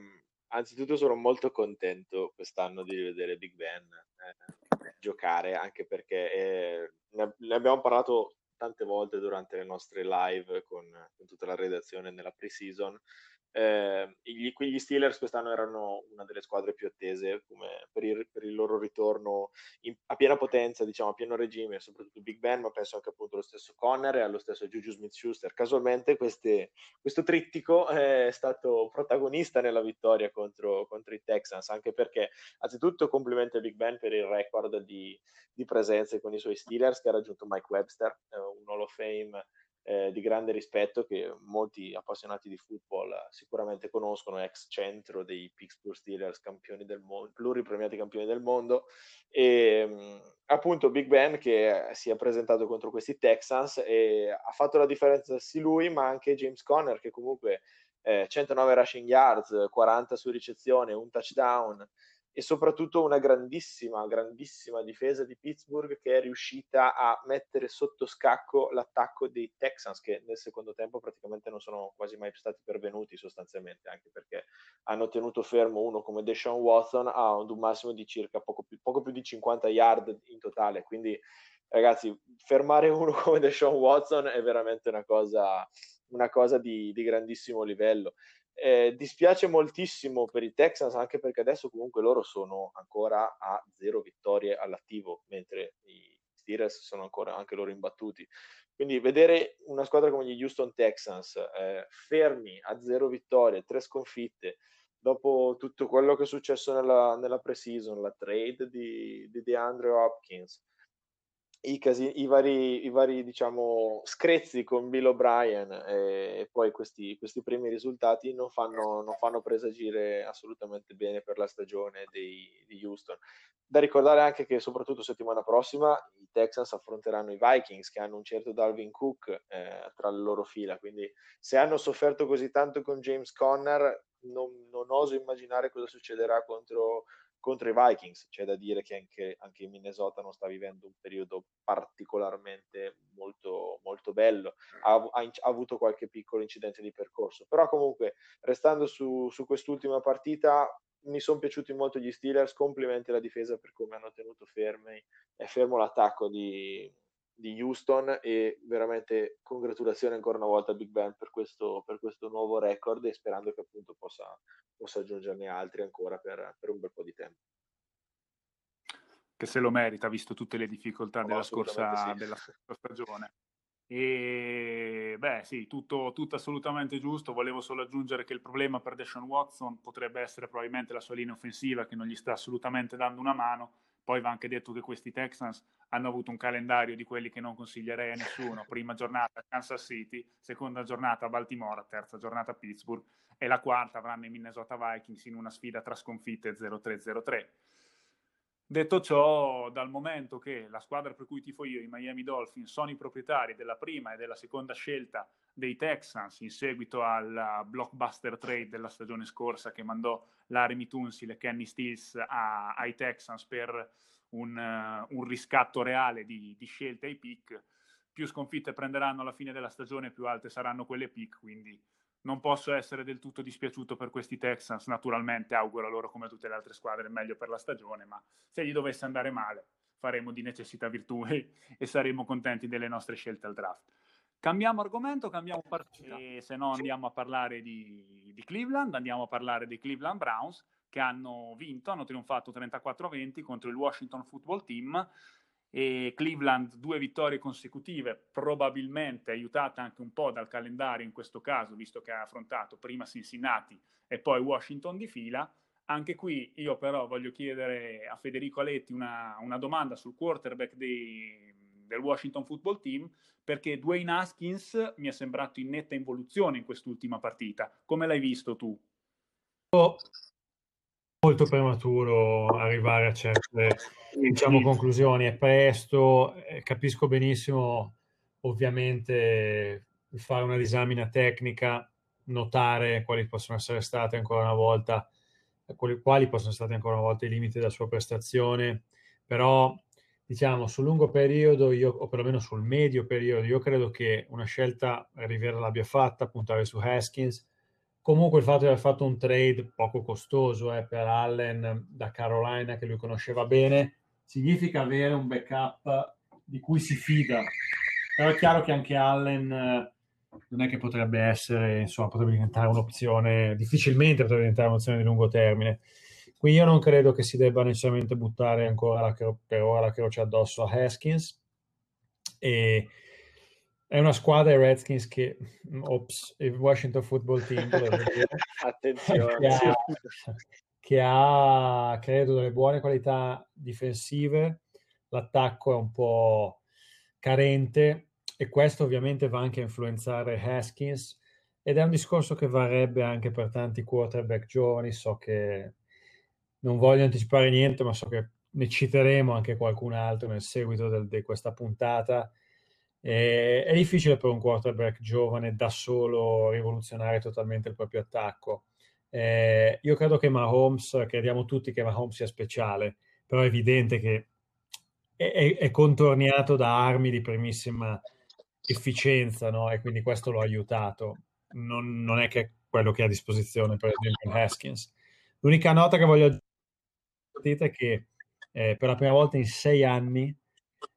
anzitutto sono molto contento quest'anno di rivedere Big Ben eh, giocare, anche perché eh, ne abbiamo parlato tante volte durante le nostre live con, con tutta la redazione nella pre-season eh, gli, gli, Steelers quest'anno erano una delle squadre più attese per il, per, il, loro ritorno in, a piena potenza, diciamo a pieno regime, soprattutto Big Ben, ma penso anche appunto allo stesso Conner e allo stesso Juju Smith-Schuster. Casualmente queste, questo trittico è stato protagonista nella vittoria contro, contro, i Texans, anche perché anzitutto complimenti a Big Ben per il record di, di presenze con i suoi Steelers che ha raggiunto Mike Webster, eh, un Hall of Fame eh, di grande rispetto che molti appassionati di football sicuramente conoscono, ex centro dei Pittsburgh Steelers, campioni del mondo, pluripremiati campioni del mondo, e mh, appunto Big Ben che si è presentato contro questi Texans e ha fatto la differenza sì lui, ma anche James Conner che comunque eh, 109 rushing yards, 40 su ricezione, un touchdown, e soprattutto una grandissima, grandissima difesa di Pittsburgh che è riuscita a mettere sotto scacco l'attacco dei Texans che nel secondo tempo praticamente non sono quasi mai stati pervenuti sostanzialmente, anche perché hanno tenuto fermo uno come Deshaun Watson a un massimo di circa poco più, poco più di 50 yard in totale, quindi ragazzi fermare uno [laughs] come Deshaun Watson è veramente una cosa, una cosa di, di grandissimo livello eh, dispiace moltissimo per i Texans anche perché adesso comunque loro sono ancora a zero vittorie all'attivo, mentre i Steelers sono ancora anche loro imbattuti. Quindi vedere una squadra come gli Houston Texans eh, fermi a zero vittorie, tre sconfitte, dopo tutto quello che è successo nella, nella pre-season, la trade di, di DeAndre Hopkins, i, casi, i, vari, i vari diciamo, screzzi con Bill O'Brien e, poi questi, questi, primi risultati non fanno, non fanno, presagire assolutamente bene per la stagione dei, di Houston. Da ricordare anche che soprattutto settimana prossima i Texans affronteranno i Vikings che hanno un certo Dalvin Cook eh, tra le loro fila, quindi se hanno sofferto così tanto con James Conner non, non oso immaginare cosa succederà contro contro i Vikings. C'è da dire che anche, anche Minnesota non sta vivendo un periodo particolarmente molto, molto bello, ha, ha, ha, avuto qualche piccolo incidente di percorso, però comunque restando su, su quest'ultima partita mi sono piaciuti molto gli Steelers, complimenti alla difesa per come hanno tenuto fermi, fermo l'attacco di, di Houston e veramente congratulazioni ancora una volta a Big Ben per questo, per questo nuovo record e sperando che appunto possa, possa aggiungerne altri ancora per, per, un bel po' di tempo. Che se lo merita, visto tutte le difficoltà no, della, scorsa, sì. della scorsa stagione. E beh, sì, tutto, tutto, assolutamente giusto. Volevo solo aggiungere che il problema per Deshaun Watson potrebbe essere probabilmente la sua linea offensiva che non gli sta assolutamente dando una mano. Poi va anche detto che questi Texans hanno avuto un calendario di quelli che non consiglierei a nessuno. Prima giornata Kansas City, seconda giornata Baltimora, terza giornata Pittsburgh e la quarta avranno i Minnesota Vikings in una sfida tra sconfitte 0-3-0-3. Detto ciò, dal momento che la squadra per cui tifo io, i Miami Dolphins, sono i proprietari della prima e della seconda scelta dei Texans in seguito al blockbuster trade della stagione scorsa che mandò Larry Tunsil e Kenny Stills a, ai Texans per un, uh, un riscatto reale di, di, scelte ai pick, più sconfitte prenderanno alla fine della stagione, più alte saranno quelle pick, quindi non posso essere del tutto dispiaciuto per questi Texans, naturalmente auguro loro come tutte le altre squadre il meglio per la stagione, ma se gli dovesse andare male faremo di necessità virtù [laughs] e, e saremo contenti delle nostre scelte al draft. Cambiamo argomento, cambiamo partita, e se no andiamo a parlare di, di Cleveland, andiamo a parlare dei Cleveland Browns che hanno vinto, hanno trionfato 34-20 contro il Washington Football Team e Cleveland due vittorie consecutive, probabilmente aiutate anche un po' dal calendario in questo caso, visto che ha affrontato prima Cincinnati e poi Washington di fila. Anche qui io però voglio chiedere a Federico Aletti una, una domanda sul quarterback dei, del Washington Football Team, perché Dwayne Haskins mi è sembrato in netta involuzione in quest'ultima partita. Come l'hai visto tu? Oh, molto prematuro arrivare a certe diciamo, conclusioni, è presto, eh, capisco benissimo ovviamente fare una disamina tecnica, notare quali possono essere state ancora una volta, quali, quali possono essere stati ancora una volta i limiti della sua prestazione, però diciamo sul lungo periodo io, o perlomeno sul medio periodo, io credo che una scelta Rivera l'abbia fatta, puntare su Haskins, Comunque il fatto di aver fatto un trade poco costoso eh, per Allen da Carolina, che lui conosceva bene, significa avere un backup di cui si fida. Però è chiaro che anche Allen eh, non è che potrebbe essere, insomma, potrebbe diventare un'opzione, difficilmente potrebbe diventare un'opzione di lungo termine. Quindi io non credo che si debba necessariamente buttare ancora la, per ora la croce addosso a Haskins. E è una squadra i Redskins che, ops, il Washington Football Team, [laughs] attenzione, che ha, che ha, credo, delle buone qualità difensive, l'attacco è un po' carente e questo ovviamente va anche a influenzare Haskins. Ed è un discorso che varrebbe anche per tanti quarterback giovani, so che non voglio anticipare niente, ma so che ne citeremo anche qualcun altro nel seguito del, di questa puntata eh, è difficile per un quarterback giovane da solo rivoluzionare totalmente il proprio attacco. Eh, io credo che Mahomes, crediamo tutti che Mahomes sia speciale, però è evidente che è, è, è contorniato da armi di primissima efficienza, no? E quindi questo lo ha aiutato. Non, non è che quello che ha a disposizione, per esempio, Haskins. L'unica nota che voglio dire è che eh, per la prima volta in sei anni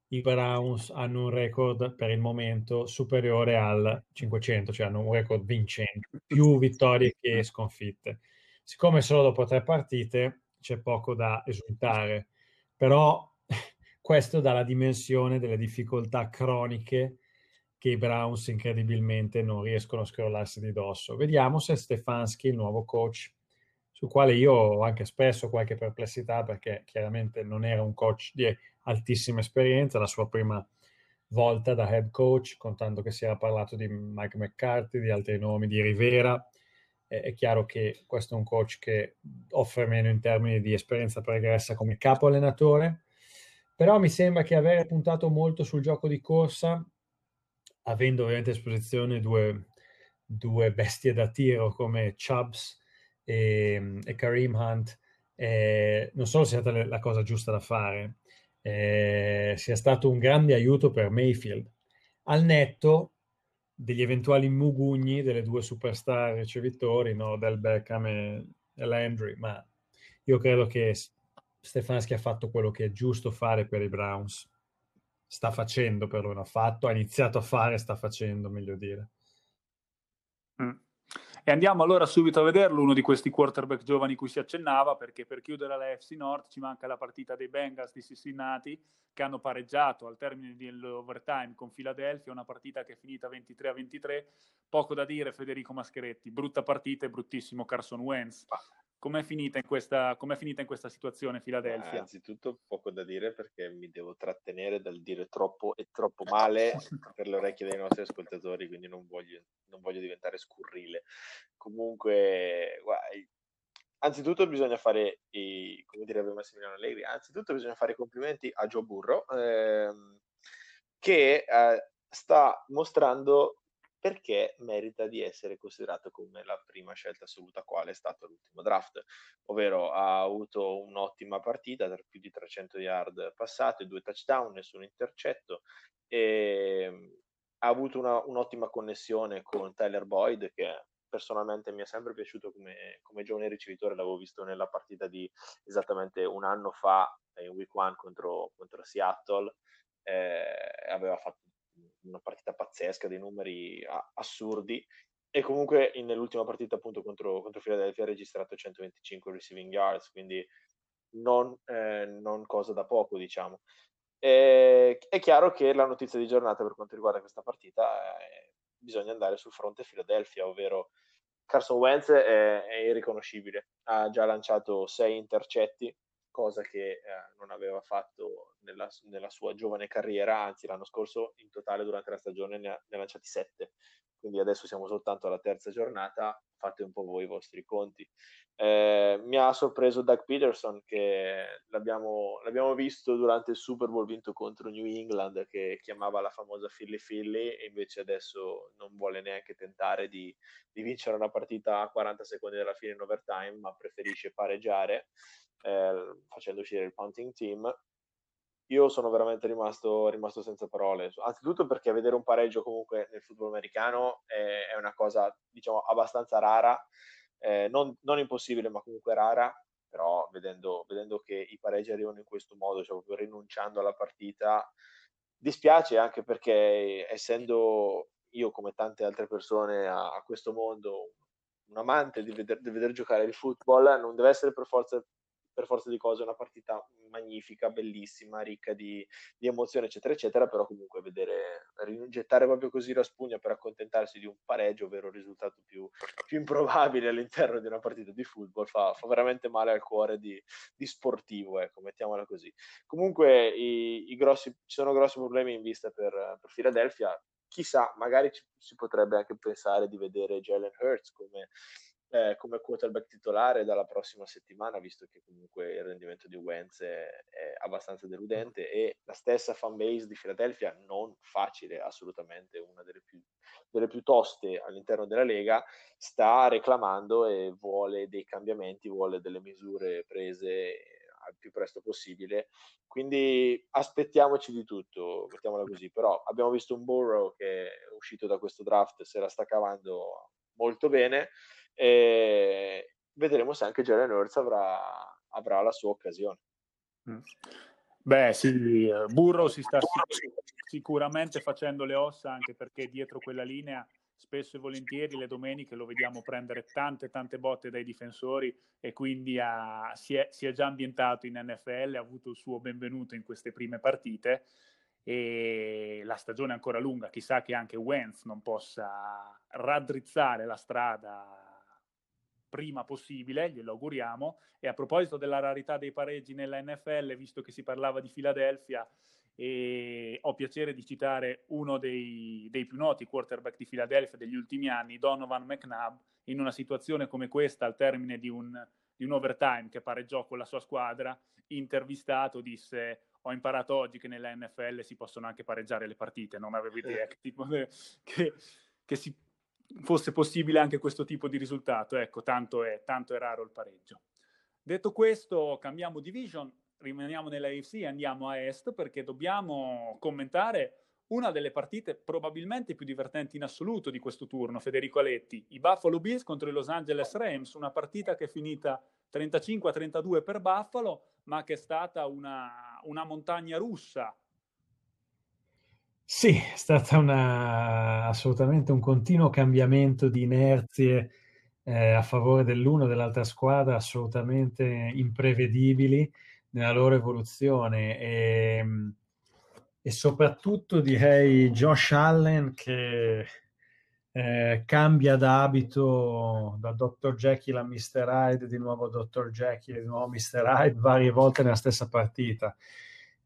i Browns hanno un record per il momento superiore al 500, cioè hanno un record vincente, più vittorie che sconfitte. Siccome solo dopo tre partite c'è poco da esultare, però [laughs] questo dà la dimensione delle difficoltà croniche che i Browns incredibilmente non riescono a scrollarsi di dosso. Vediamo se Stefanski, il nuovo coach, sul quale io ho anche spesso qualche perplessità perché chiaramente non era un coach di altissima esperienza, la sua prima volta da head coach, contando che si era parlato di Mike McCarthy, di altri nomi, di Rivera. È chiaro che questo è un coach che offre meno in termini di esperienza pregressa come capo allenatore, però mi sembra che avere puntato molto sul gioco di corsa, avendo ovviamente a disposizione due, due bestie da tiro come Chubbs e, e Kareem Hunt, eh, non solo sia stata la cosa giusta da fare, eh, sia stato un grande aiuto per Mayfield, al netto degli eventuali mugugni delle due superstar ricevitori, no? del Beckham e, e Landry, ma io credo che Stefanski ha fatto quello che è giusto fare per i Browns. Sta facendo per loro, ha fatto, ha iniziato a fare, sta facendo, meglio dire. Mm. E andiamo allora subito a vederlo, uno di questi quarterback giovani cui si accennava, perché per chiudere la FC North ci manca la partita dei Bengals di Cincinnati, che hanno pareggiato al termine dell'overtime con Philadelphia, una partita che è finita 23 a 23. Poco da dire, Federico Mascheretti, brutta partita e bruttissimo Carson Wentz. Com'è finita in questa, com'è finita in questa situazione Philadelphia? Eh, anzitutto poco da dire perché mi devo trattenere dal dire troppo e troppo male [laughs] per le orecchie dei nostri ascoltatori, quindi non voglio, non voglio diventare scurrile. Comunque, guarda, anzitutto bisogna fare, i, come direbbe Massimiliano Allegri, anzitutto bisogna fare i complimenti a Joe Burro ehm, che eh, sta mostrando perché merita di essere considerato come la prima scelta assoluta quale è stato l'ultimo draft, ovvero ha avuto un'ottima partita, più di 300 yard passate, due touchdown, nessun intercetto e ehm, ha avuto una, un'ottima connessione con Tyler Boyd che personalmente mi è sempre piaciuto come, come giovane ricevitore, l'avevo visto nella partita di esattamente un anno fa in week one contro, contro Seattle, eh, aveva fatto una partita pazzesca, dei numeri assurdi e comunque nell'ultima partita appunto contro, contro Philadelphia ha registrato 125 receiving yards, quindi non, eh, non cosa da poco diciamo. E, è chiaro che la notizia di giornata per quanto riguarda questa partita è, bisogna andare sul fronte Philadelphia, ovvero Carson Wentz è, è irriconoscibile, ha già lanciato sei intercetti, cosa che eh, non aveva fatto nella, nella, sua giovane carriera, anzi l'anno scorso in totale durante la stagione ne ha, ne ha lanciati sette, quindi adesso siamo soltanto alla terza giornata, fate un po' voi i vostri conti. Eh, mi ha sorpreso Doug Peterson che l'abbiamo, l'abbiamo, visto durante il Super Bowl vinto contro New England che chiamava la famosa Philly Philly e invece adesso non vuole neanche tentare di, di vincere una partita a 40 secondi dalla fine in overtime ma preferisce pareggiare eh, facendo uscire il punting team. Io sono veramente rimasto, rimasto, senza parole, anzitutto perché vedere un pareggio comunque nel football americano è, è una cosa diciamo abbastanza rara, eh, non, non, impossibile ma comunque rara, però vedendo, vedendo, che i pareggi arrivano in questo modo, cioè proprio rinunciando alla partita, dispiace anche perché essendo io come tante altre persone a, a questo mondo un amante di vedere, di vedere giocare il football, non deve essere per forza per forza di cose una partita magnifica, bellissima, ricca di, di emozione, eccetera, eccetera, però comunque vedere, gettare proprio così la spugna per accontentarsi di un pareggio, ovvero il risultato più, più improbabile all'interno di una partita di football, fa, fa veramente male al cuore di, di, sportivo, ecco, mettiamola così. Comunque i, i grossi, ci sono grossi problemi in vista per, per Philadelphia, chissà, magari ci, si potrebbe anche pensare di vedere Jalen Hurts come eh, come quarterback titolare dalla prossima settimana, visto che comunque il rendimento di Wentz è, è abbastanza deludente e la stessa fanbase di Philadelphia non facile, assolutamente una delle più, delle più toste all'interno della Lega, sta reclamando e vuole dei cambiamenti, vuole delle misure prese al più presto possibile. Quindi aspettiamoci di tutto, mettiamola così. Però abbiamo visto un Burrow che è uscito da questo draft, se la sta cavando molto bene. E vedremo se anche Jalen Hurts avrà, avrà la sua occasione. Mm. Beh, sì, Burro si sta sicuramente facendo le ossa anche perché dietro quella linea spesso e volentieri le domeniche lo vediamo prendere tante tante botte dai difensori e quindi ha, si, è, si, è, già ambientato in NFL, ha avuto il suo benvenuto in queste prime partite e la stagione è ancora lunga, chissà che anche Wentz non possa raddrizzare la strada prima possibile, glielo auguriamo. E a proposito della rarità dei pareggi nella NFL, visto che si parlava di Philadelphia, e ho piacere di citare uno dei, dei, più noti quarterback di Philadelphia degli ultimi anni, Donovan McNabb, in una situazione come questa, al termine di un, di un overtime che pareggiò con la sua squadra, intervistato disse ho imparato oggi che nella NFL si possono anche pareggiare le partite, non avevo idea che, tipo, [laughs] che, che si fosse possibile anche questo tipo di risultato. Ecco, tanto è, tanto è raro il pareggio. Detto questo, cambiamo division, rimaniamo nella AFC e andiamo a Est perché dobbiamo commentare una delle partite probabilmente più divertenti in assoluto di questo turno, Federico Aletti. I Buffalo Bills contro i Los Angeles Rams, una partita che è finita 35 a 32 per Buffalo, ma che è stata una, una montagna russa. Sì, è stata una, assolutamente un continuo cambiamento di inerzie eh, a favore dell'uno e dell'altra squadra, assolutamente imprevedibili nella loro evoluzione. E, ehm, e soprattutto direi Josh Allen che eh, cambia d'abito da Dr. Jekyll a Mr. Hyde, di nuovo Dr. Jekyll, di nuovo Mr. Hyde, varie volte nella stessa partita.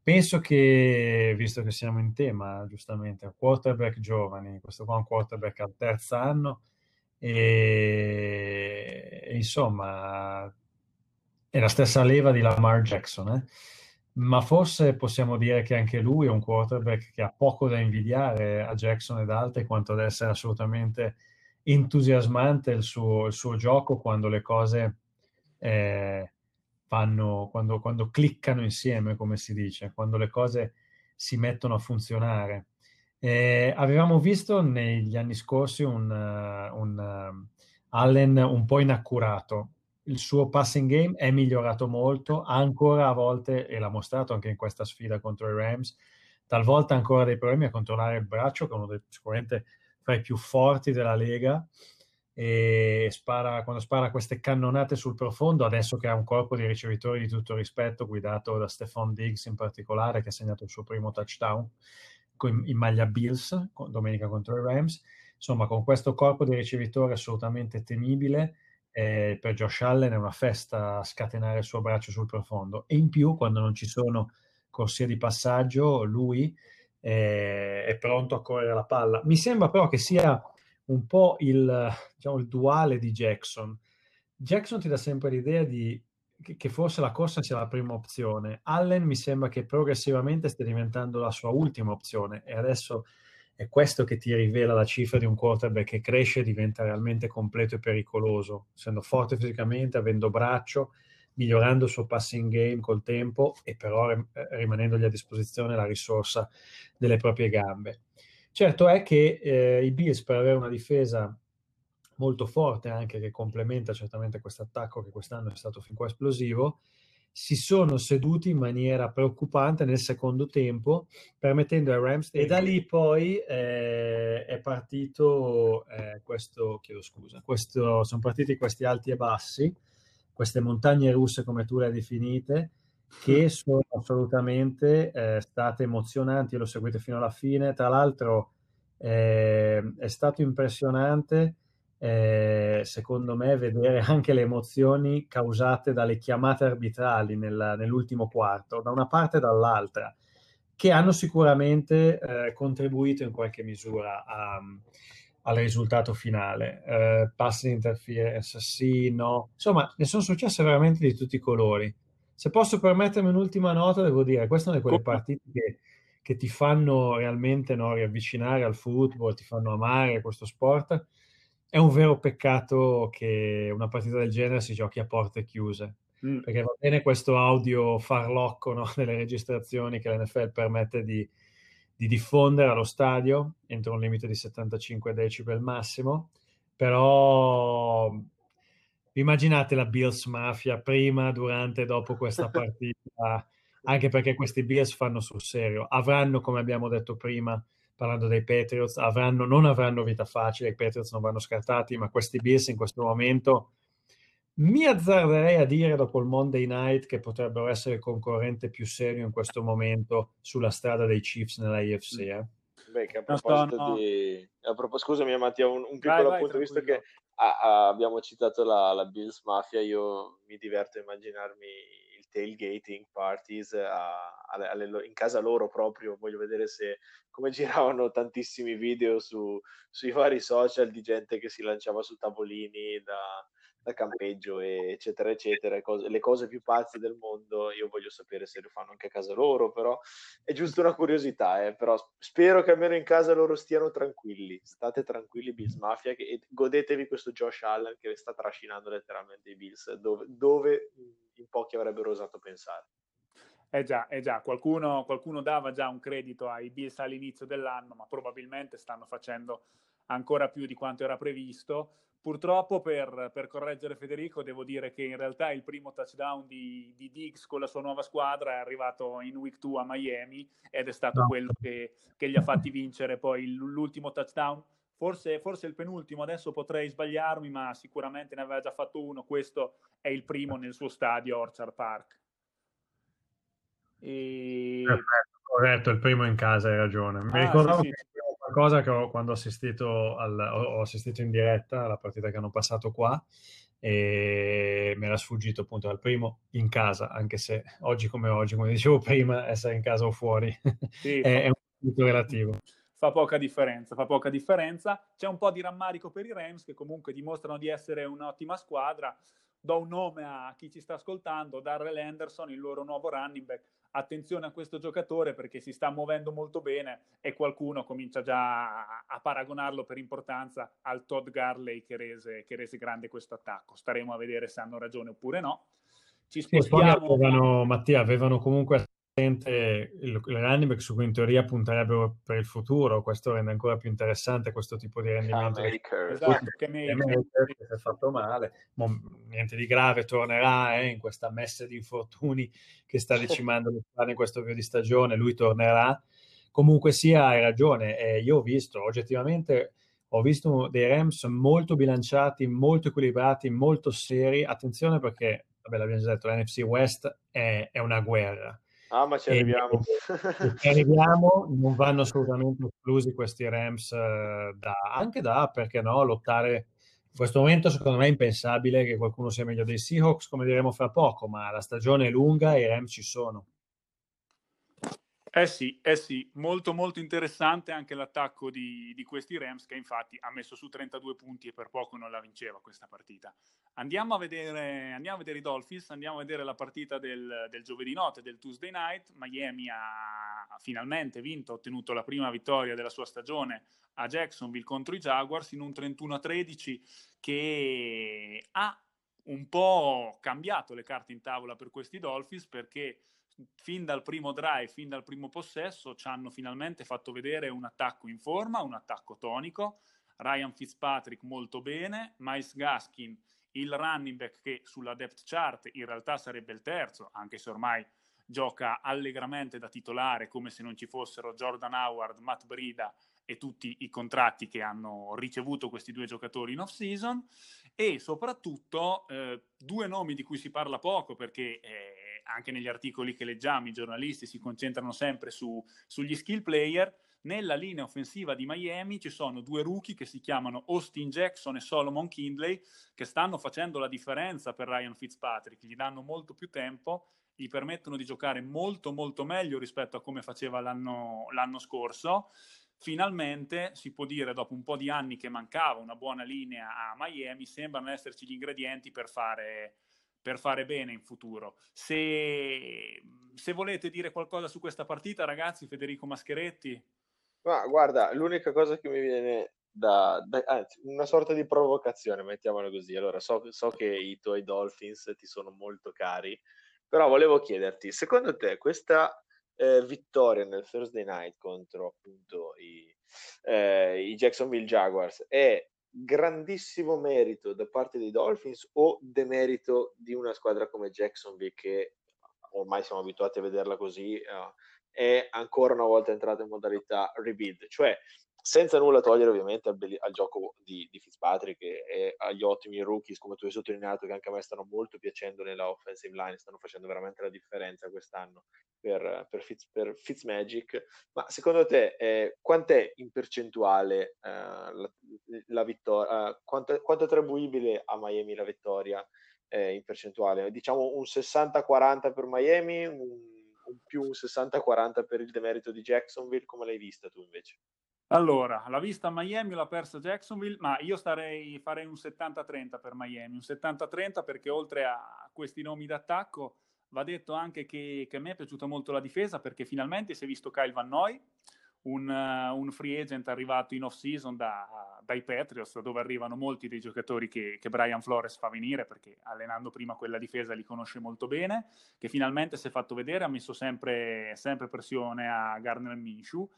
Penso che, visto che siamo in tema, giustamente, quarterback giovani, questo qua è un quarterback al terzo anno, e, e insomma è la stessa leva di Lamar Jackson, eh? ma forse possiamo dire che anche lui è un quarterback che ha poco da invidiare a Jackson ed altri quanto ad essere assolutamente entusiasmante il suo, il suo gioco quando le cose eh, fanno, quando, quando cliccano insieme, come si dice, quando le cose si mettono a funzionare. Eh, avevamo visto negli anni scorsi un, un Allen un po' inaccurato, il suo passing game è migliorato molto, ancora a volte, e l'ha mostrato anche in questa sfida contro i Rams, talvolta ancora dei problemi a controllare il braccio, che è uno dei, sicuramente fra i più forti della Lega, e spara, quando spara queste cannonate sul profondo, adesso che ha un corpo di ricevitori di tutto rispetto, guidato da Stefan Diggs in particolare, che ha segnato il suo primo touchdown in, in maglia Bills, domenica contro i Rams, insomma con questo corpo di ricevitori assolutamente temibile, eh, per Josh Allen è una festa scatenare il suo braccio sul profondo e in più quando non ci sono corsie di passaggio lui eh, è pronto a correre la palla. Mi sembra però che sia un po' il, diciamo, il duale di Jackson. Jackson ti dà sempre l'idea di, che, che forse la corsa sia la prima opzione. Allen mi sembra che progressivamente stia diventando la sua ultima opzione e adesso è questo che ti rivela la cifra di un quarterback che cresce e diventa realmente completo e pericoloso, essendo forte fisicamente, avendo braccio, migliorando il suo passing game col tempo e però eh, rimanendogli a disposizione la risorsa delle proprie gambe. Certo è che eh, i Bills per avere una difesa molto forte anche che complementa certamente questo attacco che quest'anno è stato fin qua esplosivo, si sono seduti in maniera preoccupante nel secondo tempo, permettendo ai Rams e da lì poi eh, è partito eh, questo, chiedo scusa, questo, sono partiti questi alti e bassi, queste montagne russe come tu le hai definite, che sono assolutamente eh, state emozionanti, lo seguite fino alla fine, tra l'altro eh, è stato impressionante eh, secondo me, vedere anche le emozioni causate dalle chiamate arbitrali nel, nell'ultimo quarto, da una parte e dall'altra, che hanno sicuramente eh, contribuito in qualche misura a, al risultato finale. Eh, passi di interference, sì, no. Insomma, ne sono successe veramente di tutti i colori. Se posso permettermi un'ultima nota, devo dire, questa è una di quelle partite che, che ti fanno realmente no, riavvicinare al football, ti fanno amare questo sport è un vero peccato che una partita del genere si giochi a porte chiuse. Mm. Perché va bene questo audio farlocco no, [laughs] delle registrazioni che l'NFL permette di, di, diffondere allo stadio entro un limite di 75 decibel massimo, però immaginate la Bills Mafia prima, durante e dopo questa [laughs] partita, anche perché questi Bills fanno sul serio. Avranno, come abbiamo detto prima, parlando dei Patriots, avranno, non avranno vita facile, i Patriots non vanno scartati, ma questi Bills in questo momento mi azzarderei a dire dopo il Monday Night che potrebbero essere il concorrente più serio in questo momento sulla strada dei Chiefs nella IFC. Eh? Beh, che a proposito no, no. di... A propos- scusami Mattia, un, un piccolo vai, appunto, vai, visto che a, a, abbiamo citato la, la Bills Mafia, io mi diverto a immaginarmi tailgating parties a, alle, alle, in casa loro proprio. Voglio vedere se come [laughs] giravano tantissimi video su, sui vari social di gente che si lanciava su tavolini da, da campeggio, eccetera, eccetera. Cose, le cose più pazze del mondo. Io voglio sapere se lo fanno anche a casa loro, però è giusto una curiosità. Eh? Però spero che almeno in casa loro stiano tranquilli. State tranquilli, Bills Mafia, che, e godetevi questo Josh Allen che sta trascinando letteralmente i Bills dove, dove pochi avrebbero osato pensare. Eh già, eh già. Qualcuno, qualcuno dava già un credito ai Bills all'inizio dell'anno, ma probabilmente stanno facendo ancora più di quanto era previsto. Purtroppo per, per, correggere Federico devo dire che in realtà il primo touchdown di, di Diggs con la sua nuova squadra è arrivato in week 2 a Miami ed è stato quello che, che, gli ha fatti vincere poi l'ultimo touchdown. Forse, forse il penultimo, adesso potrei sbagliarmi, ma sicuramente ne aveva già fatto uno. Questo è il primo nel suo stadio Orchard Park. E... Perfetto, corretto, il primo in casa, hai ragione. Mi ah, ricordo sì, sì cosa che ho, quando ho assistito, al, ho assistito in diretta alla partita che hanno passato qua e mi era sfuggito appunto dal primo in casa, anche se oggi come oggi, come dicevo [laughs] prima, essere in casa o fuori [laughs] sì, è, è, un punto relativo. Fa poca differenza, fa poca differenza. C'è un po' di rammarico per i Rams che comunque dimostrano di essere un'ottima squadra. Do un nome a chi ci sta ascoltando, Darrell Anderson, il loro nuovo running back attenzione a questo giocatore perché si sta muovendo molto bene e qualcuno comincia già a, paragonarlo per importanza al Todd Garley che rese, che rese grande questo attacco. Staremo a vedere se hanno ragione oppure no. Ci spostiamo. Sì, avevano, Mattia, avevano comunque running back su cui in teoria punterebbero per il futuro, questo rende ancora più interessante questo tipo di rendimento. Esatto, che si è fatto male, niente di grave, tornerà eh, in questa messa di infortuni che sta [laughs] decimando le squadre in questo avvio di stagione, lui tornerà. Comunque sia, hai ragione, eh, io ho visto oggettivamente ho visto dei Rams molto bilanciati, molto equilibrati, molto seri. Attenzione perché, vabbè, l'abbiamo già detto, l'NFC West è, è una guerra. Ah, ma ci arriviamo. ci arriviamo, non vanno assolutamente esclusi questi Rams eh, da, anche da, perché no, lottare. In questo momento secondo me è impensabile che qualcuno sia meglio dei Seahawks, come diremo fra poco, ma la stagione è lunga e i Rams ci sono. Eh sì, eh sì, molto molto interessante anche l'attacco di, di, questi Rams che infatti ha messo su 32 punti e per poco non la vinceva questa partita. Andiamo a vedere, andiamo a vedere i Dolphins, andiamo a vedere la partita del, del giovedì notte, del Tuesday night. Miami ha, ha finalmente vinto, ha ottenuto la prima vittoria della sua stagione a Jacksonville contro i Jaguars in un 31-13 che ha un po' cambiato le carte in tavola per questi Dolphins perché fin dal primo drive, fin dal primo possesso, ci hanno finalmente fatto vedere un attacco in forma, un attacco tonico. Ryan Fitzpatrick molto bene, Miles Gaskin, il running back che sulla depth chart in realtà sarebbe il terzo, anche se ormai gioca allegramente da titolare come se non ci fossero Jordan Howard, Matt Brida e tutti i contratti che hanno ricevuto questi due giocatori in off-season e soprattutto eh, due nomi di cui si parla poco perché eh, anche negli articoli che leggiamo i giornalisti si concentrano sempre su, sugli skill player. Nella linea offensiva di Miami ci sono due rookie che si chiamano Austin Jackson e Solomon Kindley che stanno facendo la differenza per Ryan Fitzpatrick, gli danno molto più tempo, gli permettono di giocare molto molto meglio rispetto a come faceva l'anno, l'anno scorso finalmente si può dire dopo un po' di anni che mancava una buona linea a Miami, sembrano esserci gli ingredienti per fare, per fare bene in futuro. Se, se, volete dire qualcosa su questa partita, ragazzi, Federico Mascheretti. Ma guarda, l'unica cosa che mi viene da, da anzi, una sorta di provocazione, mettiamola così. Allora, so, so che i tuoi Dolphins ti sono molto cari, però volevo chiederti, secondo te questa eh, vittoria nel Thursday night contro appunto i, eh, i Jacksonville Jaguars è grandissimo merito da parte dei Dolphins o demerito di una squadra come Jacksonville che ormai siamo abituati a vederla così uh, è ancora una volta entrata in modalità rebuild. Cioè senza nulla togliere ovviamente al, al gioco di, di, Fitzpatrick e, e, agli ottimi rookies come tu hai sottolineato che anche a me stanno molto piacendo nella offensive line stanno facendo veramente la differenza quest'anno per, per, Fitz, per Fitzmagic ma secondo te eh, quant'è in percentuale eh, la, la, vittoria eh, quanto, quanto, è attribuibile a Miami la vittoria eh, in percentuale diciamo un 60-40 per Miami un, un più un 60-40 per il demerito di Jacksonville come l'hai vista tu invece? Allora, l'ha vista Miami, l'ha persa Jacksonville, ma io starei, farei un 70-30 per Miami, un 70-30 perché oltre a questi nomi d'attacco va detto anche che, che, a me è piaciuta molto la difesa perché finalmente si è visto Kyle Van Noy, un, un, free agent arrivato in off-season da, dai Patriots, dove arrivano molti dei giocatori che, che, Brian Flores fa venire, perché allenando prima quella difesa li conosce molto bene, che finalmente si è fatto vedere, ha messo sempre, sempre pressione a Garner Minshew,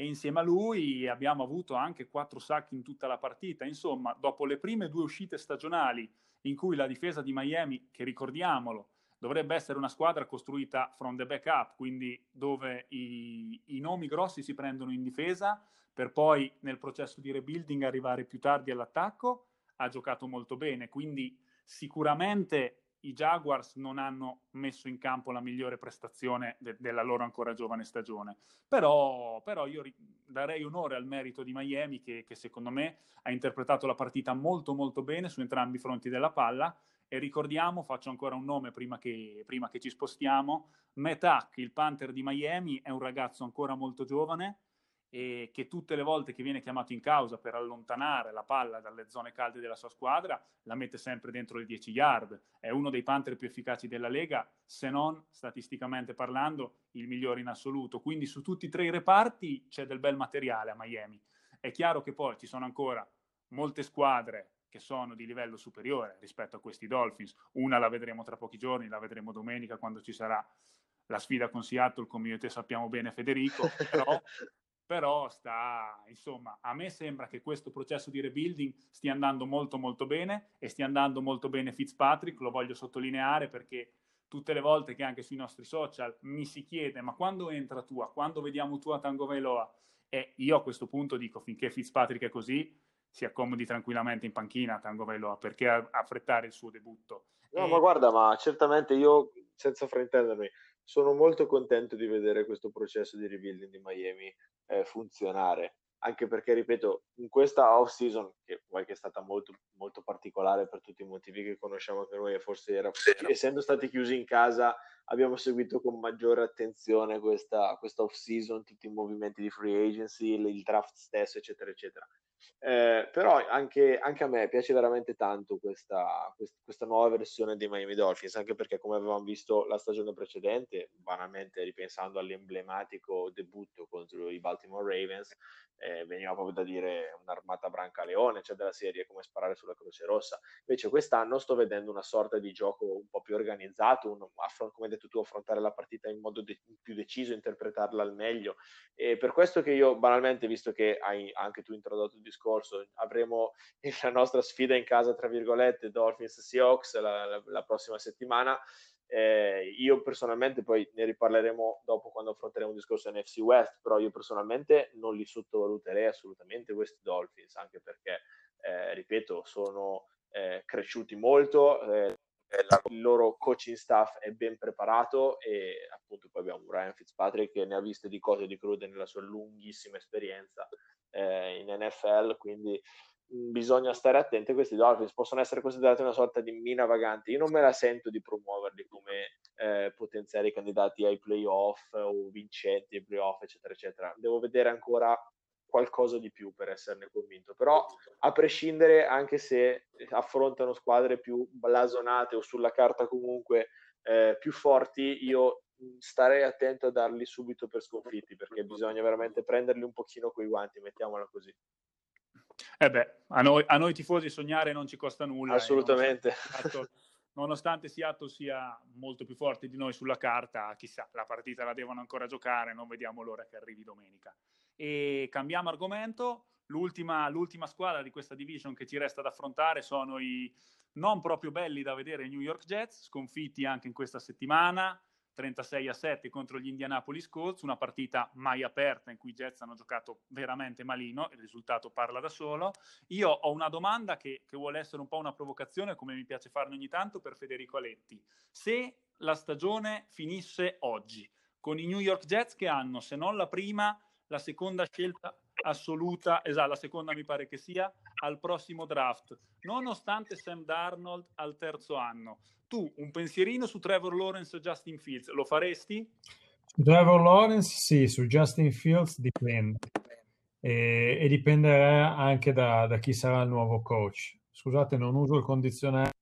e insieme a lui abbiamo avuto anche quattro sacchi in tutta la partita. Insomma, dopo le prime due uscite stagionali in cui la difesa di Miami, che ricordiamolo, dovrebbe essere una squadra costruita from the backup, quindi dove i, i, nomi grossi si prendono in difesa per poi nel processo di rebuilding arrivare più tardi all'attacco, ha giocato molto bene, quindi sicuramente i Jaguars non hanno messo in campo la migliore prestazione de- della loro ancora giovane stagione, però, però io ri- darei onore al merito di Miami che, che secondo me ha interpretato la partita molto molto bene su entrambi i fronti della palla. E ricordiamo, faccio ancora un nome prima che, prima che ci spostiamo, Matt Hack, il Panther di Miami, è un ragazzo ancora molto giovane e che tutte le volte che viene chiamato in causa per allontanare la palla dalle zone calde della sua squadra, la mette sempre dentro le 10 yard. È uno dei Panther più efficaci della Lega, se non, statisticamente parlando, il migliore in assoluto. Quindi su tutti e tre i reparti c'è del bel materiale a Miami. È chiaro che poi ci sono ancora molte squadre che sono di livello superiore rispetto a questi Dolphins. Una la vedremo tra pochi giorni, la vedremo domenica quando ci sarà la sfida con Seattle, come io te sappiamo bene Federico, però, [laughs] però sta, insomma, a me sembra che questo processo di rebuilding stia andando molto molto bene e stia andando molto bene Fitzpatrick, lo voglio sottolineare perché tutte le volte che anche sui nostri social mi si chiede ma quando entra tua, quando vediamo tua Tango Veloa? E io a questo punto dico finché Fitzpatrick è così, si accomodi tranquillamente in panchina Tango Vailoa perché affrettare il suo debutto. No, e... ma guarda, ma certamente io, senza fraintendermi, sono molto contento di vedere questo processo di rebuilding di Miami eh, funzionare anche perché, ripeto, in questa off-season, che poi è stata molto, molto particolare per tutti i motivi che conosciamo anche noi, forse era, essendo stati chiusi in casa, abbiamo seguito con maggiore attenzione questa, questa off-season, tutti i movimenti di free agency, il draft stesso, eccetera, eccetera. Eh, però anche, anche, a me piace veramente tanto questa, questa, nuova versione dei Miami Dolphins, anche perché come avevamo visto la stagione precedente, banalmente ripensando all'emblematico debutto contro i Baltimore Ravens, eh, veniva proprio da dire un'armata brancaleone, cioè della serie come sparare sulla Croce Rossa. Invece quest'anno sto vedendo una sorta di gioco un po' più organizzato, un, affron- come hai detto tu, affrontare la partita in modo de- più deciso, interpretarla al meglio. E per questo che io banalmente, visto che hai anche tu introdotto il discorso, avremo [laughs] la nostra sfida in casa, tra virgolette, Dolphins Seahawks la, la, la prossima settimana. Eh, io personalmente, poi ne riparleremo dopo quando affronteremo il discorso NFC West, però io personalmente non li sottovaluterei assolutamente questi Dolphins, anche perché, eh, ripeto, sono eh, cresciuti molto, eh, il loro coaching staff è ben preparato e appunto poi abbiamo Ryan Fitzpatrick che ne ha viste di cose di crude nella sua lunghissima esperienza eh, in NFL, quindi bisogna stare attenti. Questi Dolphins possono essere considerati una sorta di mina vagante. Io non me la sento di promuoverli come eh, potenziali candidati ai playoff o vincenti ai playoff, eccetera, eccetera. Devo vedere ancora qualcosa di più per esserne convinto. Però, a prescindere, anche se affrontano squadre più blasonate o sulla carta comunque eh, più forti, io starei attento a darli subito per sconfitti perché bisogna veramente prenderli un pochino coi guanti, mettiamola così. Eh beh, a noi, a noi tifosi sognare non ci costa nulla. Assolutamente. Nonostante, nonostante Seattle sia molto più forte di noi sulla carta, chissà, la partita la devono ancora giocare, non vediamo l'ora che arrivi domenica. E cambiamo argomento, l'ultima, l'ultima squadra di questa division che ci resta da affrontare sono i non proprio belli da vedere New York Jets, sconfitti anche in questa settimana, 36 a 7 contro gli Indianapolis Colts, una partita mai aperta in cui i Jets hanno giocato veramente malino, il risultato parla da solo. Io ho una domanda che, che vuole essere un po' una provocazione, come mi piace farne ogni tanto, per Federico Aletti. Se la stagione finisse oggi, con i New York Jets che hanno, se non la prima, la seconda scelta assoluta, esatto, la seconda mi pare che sia, al prossimo draft, nonostante Sam Darnold al terzo anno tu un pensierino su Trevor Lawrence o Justin Fields lo faresti? Su Trevor Lawrence sì, su Justin Fields dipende. E, e dipenderà anche da, da, chi sarà il nuovo coach. Scusate, non uso il condizionale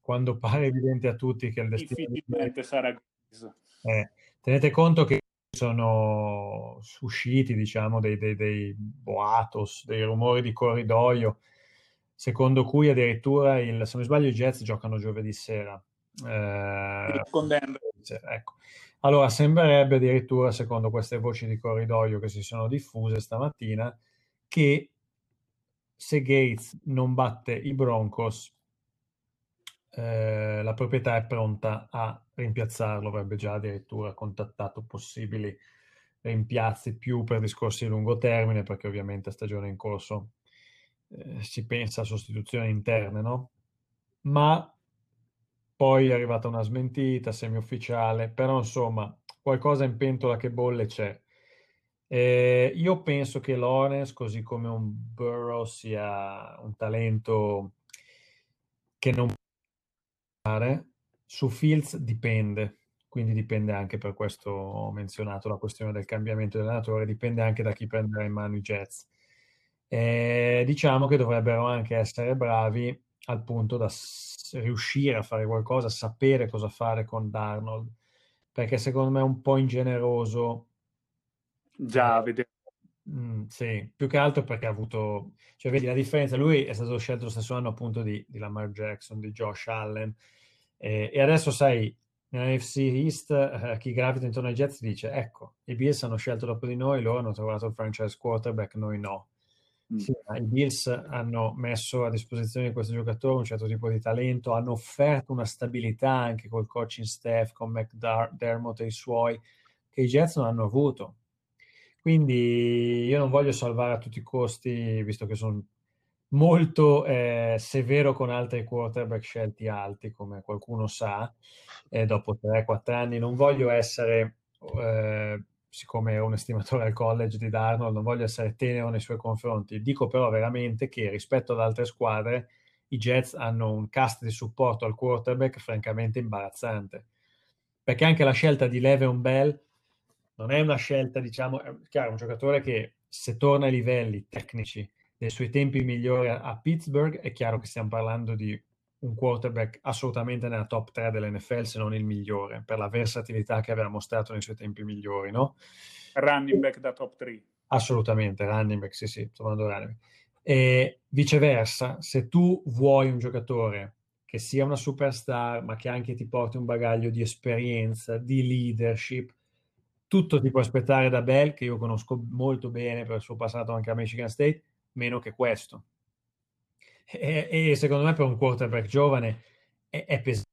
quando pare evidente a tutti che il destino difficilmente sarà eh, tenete conto che sono usciti, diciamo, dei, dei, dei boatos, dei rumori di corridoio, secondo cui addirittura, il, se non mi sbaglio, i Jets giocano giovedì sera. Eh, ecco. Allora, sembrerebbe addirittura, secondo queste voci di corridoio che si sono diffuse stamattina, che se Gates non batte i Broncos, eh, la proprietà è pronta a rimpiazzarlo, avrebbe già addirittura contattato possibili rimpiazzi più per discorsi di lungo termine, perché ovviamente a stagione in corso eh, si pensa a sostituzioni interne, no? Ma poi è arrivata una smentita semi-ufficiale, però insomma qualcosa in pentola che bolle c'è. Eh, io penso che Lawrence, così come un Burrow, sia un talento che non fare. Su Fields dipende, quindi dipende anche per questo ho menzionato la questione del cambiamento dell'allenatore, dipende anche da chi prenderà in mano i Jets. Eh, diciamo che dovrebbero anche essere bravi al punto da s- riuscire a fare qualcosa, sapere cosa fare con Darnold, perché secondo me è un po' ingeneroso Già, vedete. Mm, sì, più che altro perché ha avuto, cioè vedi la differenza, lui è stato scelto lo stesso anno appunto di, di Lamar Jackson, di Josh Allen eh, e adesso sai, nell'NFC East eh, chi gravita intorno ai Jets dice ecco, i Bills hanno scelto dopo di noi, loro hanno trovato il franchise quarterback, noi no. Mm. Sì, I Bills hanno messo a disposizione di questo giocatore un certo tipo di talento, hanno offerto una stabilità anche col coaching staff, con McDermott e i suoi, che i Jets non hanno avuto quindi io non voglio salvare a tutti i costi, visto che sono molto eh, severo con altri quarterback scelti alti, come qualcuno sa, eh, dopo 3-4 anni. Non voglio essere, eh, siccome è un estimatore al college di Darnold, non voglio essere tenero nei suoi confronti. Dico però veramente che rispetto ad altre squadre, i Jets hanno un cast di supporto al quarterback francamente imbarazzante. Perché anche la scelta di Le'Veon Bell non è una scelta, diciamo, è chiaro, un giocatore che se torna ai livelli tecnici dei suoi tempi migliori a, Pittsburgh, è chiaro che stiamo parlando di un quarterback assolutamente nella top 3 dell'NFL, se non il migliore, per la versatilità che aveva mostrato nei suoi tempi migliori, no? Running back da top 3. Assolutamente, running back, sì, sì, sto running back. E viceversa, se tu vuoi un giocatore che sia una superstar, ma che anche ti porti un bagaglio di esperienza, di leadership, tutto ti puoi aspettare da Bell, che io conosco molto bene per il suo passato anche a Michigan State, meno che questo. E, e secondo me per un quarterback giovane è, è pesante.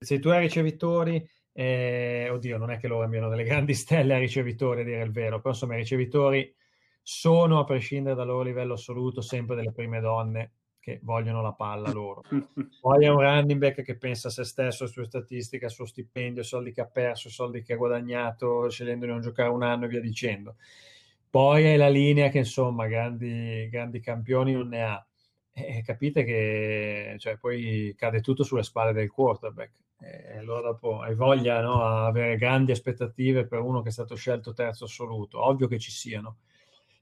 Se tu hai ricevitori, eh, oddio, non è che loro abbiano delle grandi stelle a ricevitori, a dire il vero, però insomma i ricevitori sono, a prescindere dal loro livello assoluto, sempre delle prime donne che vogliono la palla loro. [laughs] Poi è un running back che pensa a se stesso, alle sue statistiche, al suo stipendio, ai soldi che ha perso, ai soldi che ha guadagnato, scegliendo di non giocare un anno e via dicendo. Poi è la linea che insomma grandi, grandi campioni non ne ha. E capite che cioè, poi cade tutto sulle spalle del quarterback. E allora dopo hai voglia no, a avere grandi aspettative per uno che è stato scelto terzo assoluto. Ovvio che ci siano.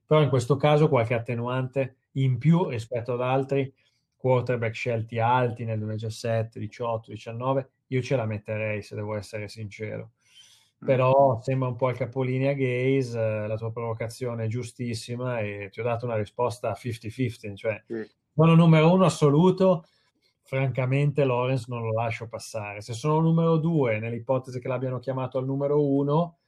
Però in questo caso qualche attenuante in più rispetto ad altri quarterback scelti alti nel 2017, 18, 19, io ce la metterei se devo essere sincero. Mm. Però sembra un po' il capolinea Gaze, eh, la tua provocazione è giustissima e ti ho dato una risposta 50-50, cioè sì. sono numero uno assoluto, francamente Lawrence non lo lascio passare. Se sono numero due, nell'ipotesi che l'abbiano chiamato al numero uno,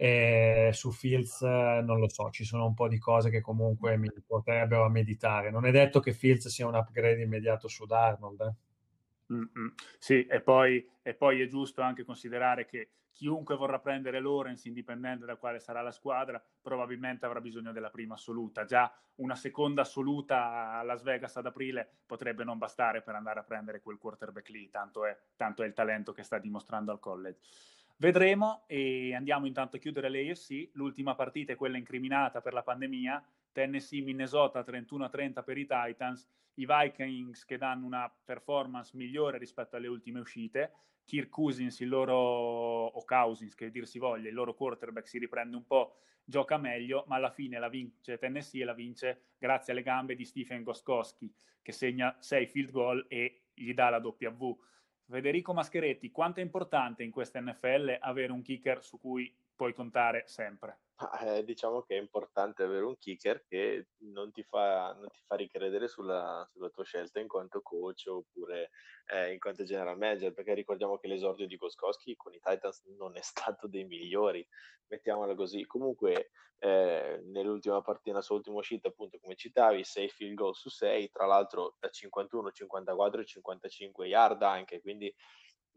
e su Fields non lo so, ci sono un po' di cose che comunque mi porterebbero a meditare. Non è detto che Fields sia un upgrade immediato su Darnold. Eh? Mm-hmm. Sì, e poi, e poi, è giusto anche considerare che chiunque vorrà prendere Lawrence, indipendente da quale sarà la squadra, probabilmente avrà bisogno della prima assoluta. Già una seconda assoluta a Las Vegas ad aprile potrebbe non bastare per andare a prendere quel quarterback lì, tanto è, tanto è il talento che sta dimostrando al college. Vedremo e andiamo intanto a chiudere l'AFC. L'ultima partita è quella incriminata per la pandemia. Tennessee-Minnesota 31-30 per i Titans. I Vikings che danno una performance migliore rispetto alle ultime uscite. Kirk Cousins, il loro, o Cousins che dir si voglia, il loro quarterback si riprende un po', gioca meglio, ma alla fine la vince Tennessee e la vince grazie alle gambe di Stephen Goskowski che segna 6 field goal e gli dà la W. Federico Mascheretti, quanto è importante in questa NFL avere un kicker su cui puoi contare sempre. Eh, diciamo che è importante avere un kicker che non ti fa, non ti fa ricredere sulla, sulla, tua scelta in quanto coach oppure eh, in quanto general manager, perché ricordiamo che l'esordio di Goskowski con i Titans non è [laughs] stato dei migliori, mettiamola così. Comunque eh, nell'ultima partita, nella sua ultima uscita, appunto come citavi, 6 field goal su 6, tra l'altro da 51, 54 e 55 yard anche, quindi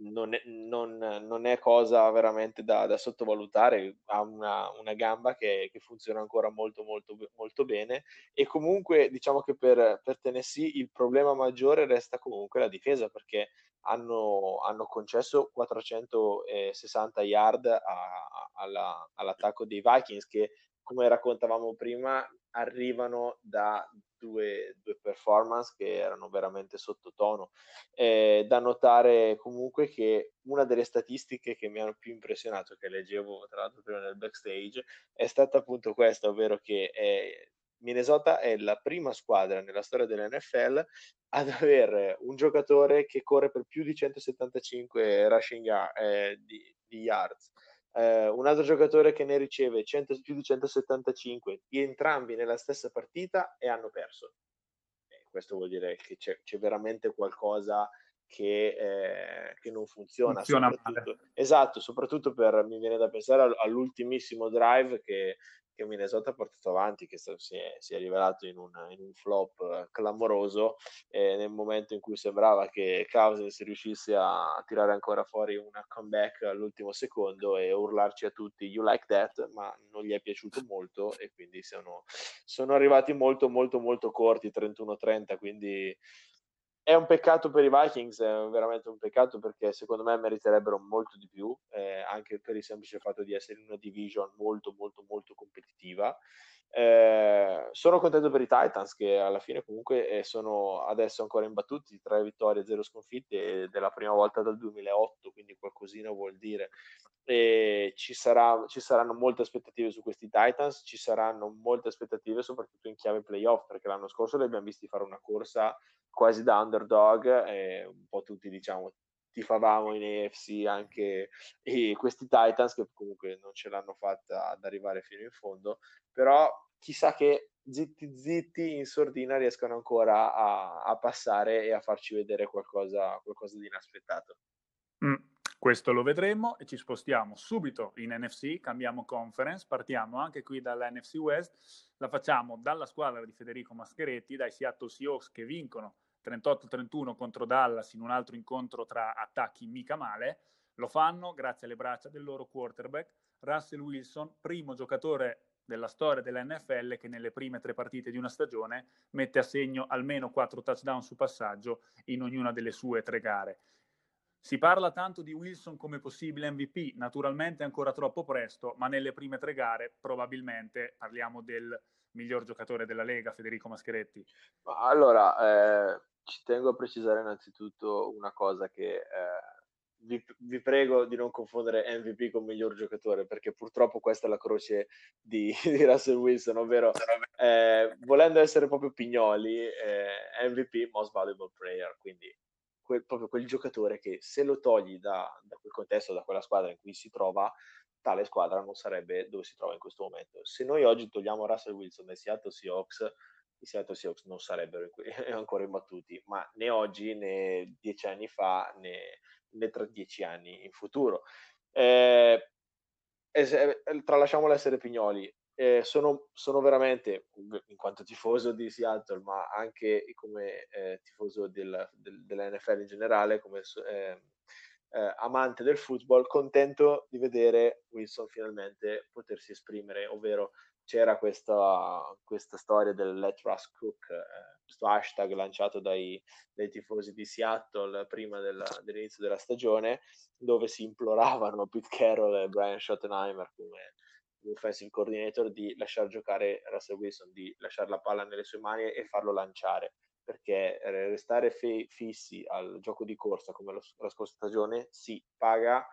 non è, non, non è, cosa veramente da, da sottovalutare, ha una, una gamba che, che, funziona ancora molto, molto, molto bene. E comunque diciamo che per, per, Tennessee il problema maggiore resta comunque la difesa perché hanno, hanno concesso 460 yard a, a, alla, all'attacco dei Vikings che come raccontavamo prima arrivano da due, due, performance che erano veramente sottotono. Eh, da notare comunque che una delle statistiche che mi hanno più impressionato, che leggevo tra l'altro prima nel backstage, è stata appunto questa, ovvero che è, Minnesota è la prima squadra nella storia dell'NFL ad avere un giocatore che corre per più di 175 rushing eh, di, di yards eh, un altro giocatore che ne riceve 100, più di 175, entrambi nella stessa partita e hanno perso. Eh, questo vuol dire che c'è, c'è veramente qualcosa che, eh, che, non funziona. funziona soprattutto, esatto, soprattutto per, mi viene da pensare all'ultimissimo drive che che Minnesota ha portato avanti, che si è, si è rivelato in un, in un, flop eh, clamoroso eh, nel momento in cui sembrava che Cousins riuscisse a tirare ancora fuori una comeback all'ultimo secondo e urlarci a tutti you like that, ma non gli è piaciuto molto e quindi sono, sono arrivati molto molto molto corti, 31-30, quindi è un peccato per i Vikings, è veramente un peccato perché secondo me meriterebbero molto di più, eh, anche per il semplice fatto di essere in una division molto molto molto competitiva. Eh, sono contento per i Titans che alla fine comunque eh, sono adesso ancora imbattuti, tre vittorie, zero sconfitte ed è la prima volta dal 2008, quindi qualcosina vuol dire. E ci, sarà, ci saranno molte aspettative su questi Titans, ci saranno molte aspettative soprattutto in chiave playoff perché l'anno scorso li abbiamo visti fare una corsa quasi da underdog e un po' tutti diciamo tifavamo in AFC anche e questi Titans che comunque non ce l'hanno fatta ad arrivare fino in fondo. Però chissà che zitti zitti in sordina riescano ancora a, a passare e a farci vedere qualcosa, qualcosa di inaspettato. Mm, questo lo vedremo e ci spostiamo subito in NFC, cambiamo conference, partiamo anche qui dall'NFC West, la facciamo dalla squadra di Federico Mascheretti, dai Seattle Seahawks che vincono 38-31 contro Dallas in un altro incontro tra attacchi mica male. Lo fanno grazie alle braccia del loro quarterback, Russell Wilson, primo giocatore della storia dell'NFL che nelle prime tre partite di una stagione mette a segno almeno quattro touchdown su passaggio in ognuna delle sue tre gare. Si parla tanto di Wilson come possibile MVP, naturalmente ancora troppo presto, ma nelle prime tre gare probabilmente parliamo del miglior giocatore della Lega, Federico Mascheretti. Allora, eh, ci tengo a precisare innanzitutto una cosa che eh, vi, vi, prego di non confondere MVP con miglior giocatore, perché purtroppo questa è la croce di, [laughs] di Russell Wilson, ovvero eh, volendo essere proprio pignoli, eh, MVP, Most Valuable Player, quindi quel, proprio quel giocatore che se lo togli da, da, quel contesto, da quella squadra in cui si trova, tale squadra non sarebbe dove si trova in questo momento. Se noi oggi togliamo Russell Wilson dai Seattle Seahawks, i Seattle Seahawks non sarebbero [laughs] ancora imbattuti, ma né oggi né dieci anni fa né, né tra dieci anni in futuro. Eh, eh, tralasciamo l'essere pignoli, eh, sono, sono, veramente, in quanto tifoso di Seattle, ma anche come eh, tifoso del, del, dell'NFL in generale, come eh, eh, amante del football, contento di vedere Wilson finalmente potersi esprimere, ovvero c'era questa, questa storia del Let Russ Cook, eh, questo hashtag lanciato dai, dai, tifosi di Seattle prima della, dell'inizio della stagione, dove si imploravano Pete Carroll e Brian Schottenheimer come offensive coordinator di lasciare giocare Russell Wilson, di lasciare la palla nelle sue mani e farlo lanciare, perché restare fe- fissi al gioco di corsa come lo, la scorsa stagione si paga,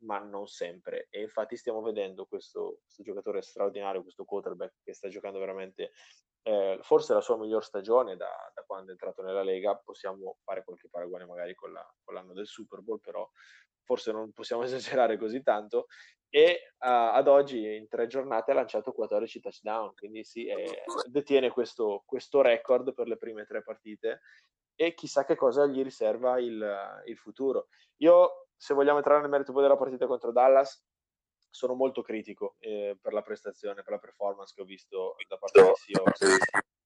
ma non sempre. E infatti stiamo vedendo questo, questo giocatore straordinario, questo quarterback che sta giocando veramente eh, forse la sua miglior stagione da, da, quando è entrato nella Lega. Possiamo fare qualche paragone magari con, la, con l'anno del Super Bowl, però forse non possiamo [laughs] esagerare così tanto e uh, ad oggi in tre giornate ha lanciato 14 touchdown, quindi sì, è, detiene questo, questo, record per le prime tre partite e chissà che cosa gli riserva il, il futuro. Io, se vogliamo entrare nel merito poi della partita contro Dallas, sono molto critico eh, per la prestazione, per la performance che ho visto da parte dei Seahawks.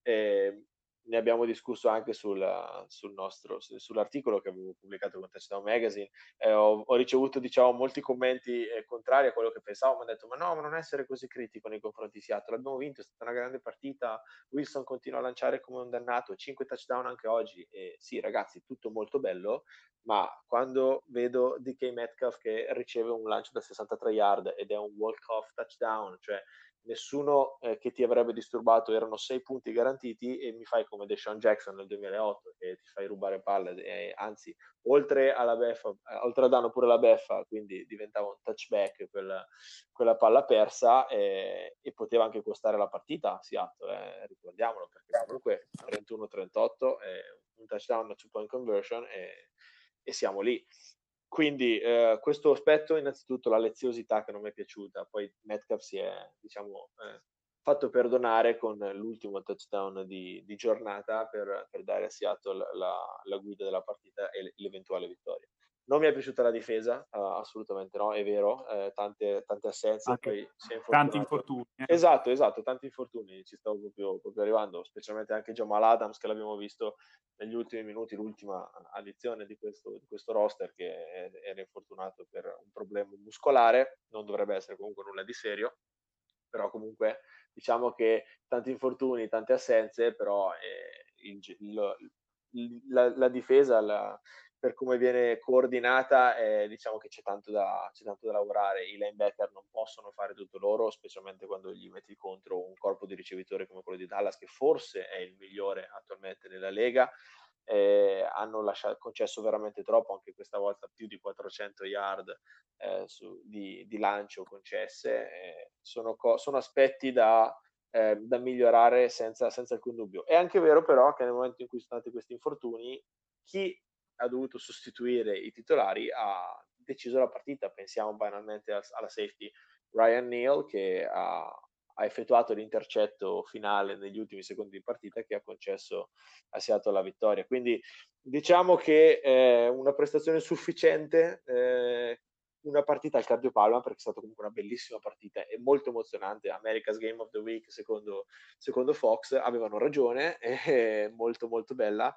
Eh, ne abbiamo discusso anche sul, sul nostro, sull'articolo che avevo pubblicato con Touchdown Magazine. Eh, ho, ho, ricevuto diciamo, molti commenti eh, contrari a quello che pensavo. Mi hanno detto: Ma no, ma non essere così critico nei confronti di Seattle. Abbiamo vinto, è stata una grande partita. Wilson continua a lanciare come un dannato, 5 touchdown anche oggi. E sì, ragazzi, tutto molto bello. Ma quando vedo DK Metcalf che riceve un lancio da 63 yard ed è un walk-off touchdown, cioè nessuno eh, che ti avrebbe disturbato, erano sei punti garantiti e mi fai come Deshaun Jackson nel 2008 che ti fai rubare palle, e, anzi oltre alla beffa, eh, oltre a danno pure la beffa, quindi diventava un touchback quella, quella palla persa e, e, poteva anche costare la partita a Seattle, eh, ricordiamolo perché comunque 31-38 è un touchdown, two point conversion e, e siamo lì. Quindi eh, questo aspetto, innanzitutto la leziosità che non mi è piaciuta, poi Metcalf si è diciamo, eh, fatto perdonare con l'ultimo touchdown di, di giornata per, per, dare a Seattle la, la, guida della partita e l'eventuale vittoria. Non mi è piaciuta la difesa, uh, assolutamente no, è vero, eh, tante, tante, assenze, poi tanti infortuni. Eh. Esatto, esatto, tanti infortuni, ci stavo proprio, proprio, arrivando, specialmente anche Jamal Adams che l'abbiamo visto negli ultimi minuti, l'ultima addizione di questo, di questo roster che era infortunato per un problema muscolare, non dovrebbe essere comunque nulla di serio, però comunque diciamo che tanti infortuni, tante assenze, però eh, il, il, la, la, difesa, la, per come viene coordinata, eh, diciamo che c'è tanto, da, c'è tanto, da, lavorare. I linebacker non possono fare tutto loro, specialmente quando gli metti contro un corpo di ricevitori come quello di Dallas, che forse è il migliore attualmente nella Lega. Eh, hanno lasciato, concesso veramente troppo, anche questa volta più di 400 yard eh, su, di, di, lancio concesse. Eh, sono, co- sono, aspetti da, eh, da migliorare senza, senza alcun dubbio. È anche vero però che nel momento in cui sono stati questi infortuni, chi ha dovuto sostituire i titolari ha deciso la partita. Pensiamo banalmente alla safety Ryan Neal che ha, ha effettuato l'intercetto finale negli ultimi secondi di partita che ha concesso a Seattle la vittoria. Quindi diciamo che è una prestazione sufficiente, eh, una partita al cardiopalma perché è stata comunque una bellissima partita e molto emozionante. America's Game of the Week secondo, secondo Fox avevano ragione, è [laughs] molto molto bella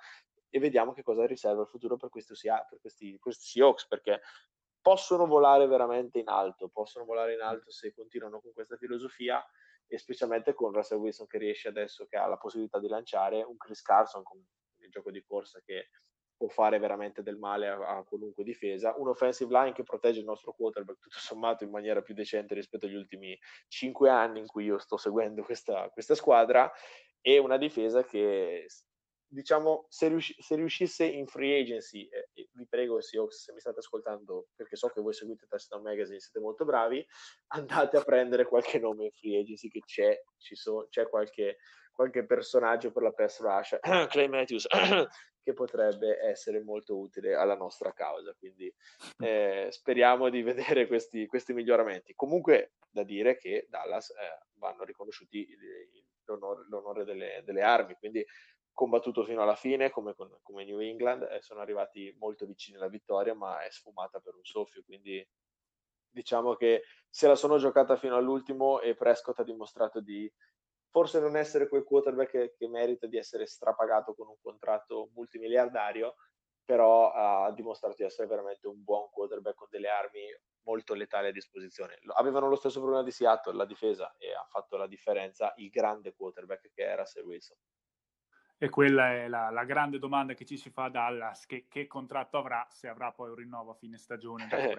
e vediamo che cosa riserva il futuro per, questo, per questi, questi Seahawks perché possono volare veramente in alto, possono volare in alto se continuano con questa filosofia e specialmente con Russell Wilson che riesce adesso che ha la possibilità di lanciare un Chris Carson con il gioco di corsa che può fare veramente del male a, a, qualunque difesa, un offensive line che protegge il nostro quarterback tutto sommato in maniera più decente rispetto agli ultimi cinque anni in cui io sto seguendo questa, questa squadra e una difesa che diciamo, se, riusci- se, riuscisse in free agency, eh, vi prego, Seahawks, se mi state ascoltando, perché so che voi seguite Touchdown Magazine, siete molto bravi, andate a prendere qualche nome in free agency che c'è, so, c'è qualche, qualche, personaggio per la pass rush, [clears throat] Clay Matthews, [clears throat] che potrebbe essere molto utile alla nostra causa. Quindi eh, speriamo di vedere questi, questi, miglioramenti. Comunque, da dire che Dallas eh, vanno riconosciuti l'onore, l'onore delle, delle armi, quindi combattuto fino alla fine come, come New England e sono arrivati molto vicini alla vittoria ma è sfumata per un soffio quindi diciamo che se la sono giocata fino all'ultimo e Prescott ha dimostrato di forse non essere quel quarterback che, che merita di essere strapagato con un contratto multimiliardario però ha dimostrato di essere veramente un buon quarterback con delle armi molto letali a disposizione. Avevano lo stesso problema di Seattle, la difesa, e ha fatto la differenza il grande quarterback che era Russell Wilson. E quella è la, la, grande domanda che ci si fa a Dallas, che, che, contratto avrà, se avrà poi un rinnovo a fine stagione. Eh,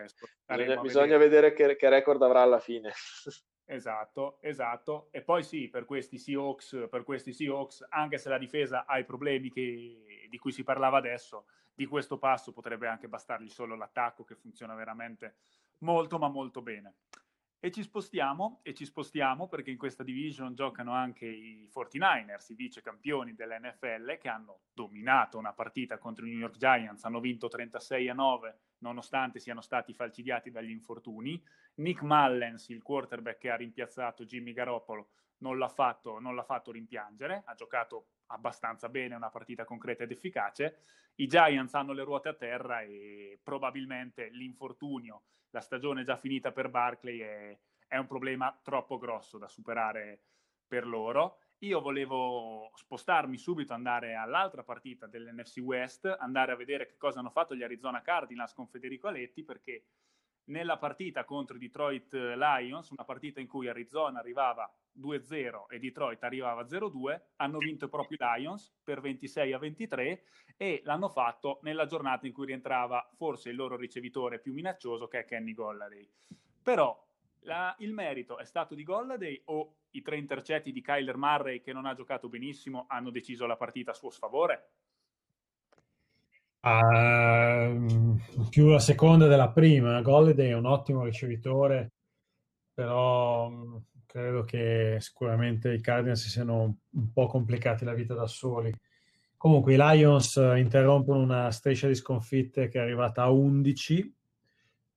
bisogna, bisogna vedere, vedere che, che, record avrà alla fine. [laughs] esatto, esatto. E poi sì, per questi Seahawks, per questi Seahawks anche se la difesa ha i problemi che, di cui si parlava adesso, di questo passo potrebbe anche bastargli solo l'attacco che funziona veramente molto ma molto bene. E ci spostiamo, e ci spostiamo perché in questa division giocano anche i 49ers, i vice campioni dell'NFL, che hanno dominato una partita contro i New York Giants, hanno vinto 36 a 9, nonostante siano stati falcidiati dagli infortuni. Nick Mullens, il quarterback che ha rimpiazzato Jimmy Garoppolo, non l'ha fatto, non l'ha fatto rimpiangere, ha giocato abbastanza bene, una partita concreta ed efficace. I Giants hanno le ruote a terra e probabilmente l'infortunio la stagione già finita per Barclay è, è un problema troppo grosso da superare per loro. Io volevo spostarmi subito, andare all'altra partita dell'NFC West, andare a vedere che cosa hanno fatto gli Arizona Cardinals con Federico Aletti, perché nella partita contro i Detroit Lions, una partita in cui Arizona arrivava 2-0 e Detroit arrivava 0-2, hanno vinto proprio i Lions per 26 a 23 e l'hanno fatto nella giornata in cui rientrava forse il loro ricevitore più minaccioso che è Kenny Golladay. Però la, il merito è stato di Golladay o i tre intercetti di Kyler Murray che non ha giocato benissimo hanno deciso la partita a suo sfavore? Uh, più la seconda della prima. Golladay è un ottimo ricevitore, però credo che sicuramente i Cardinals si siano un po' complicati la vita da soli. Comunque i Lions interrompono una striscia di sconfitte che è arrivata a 11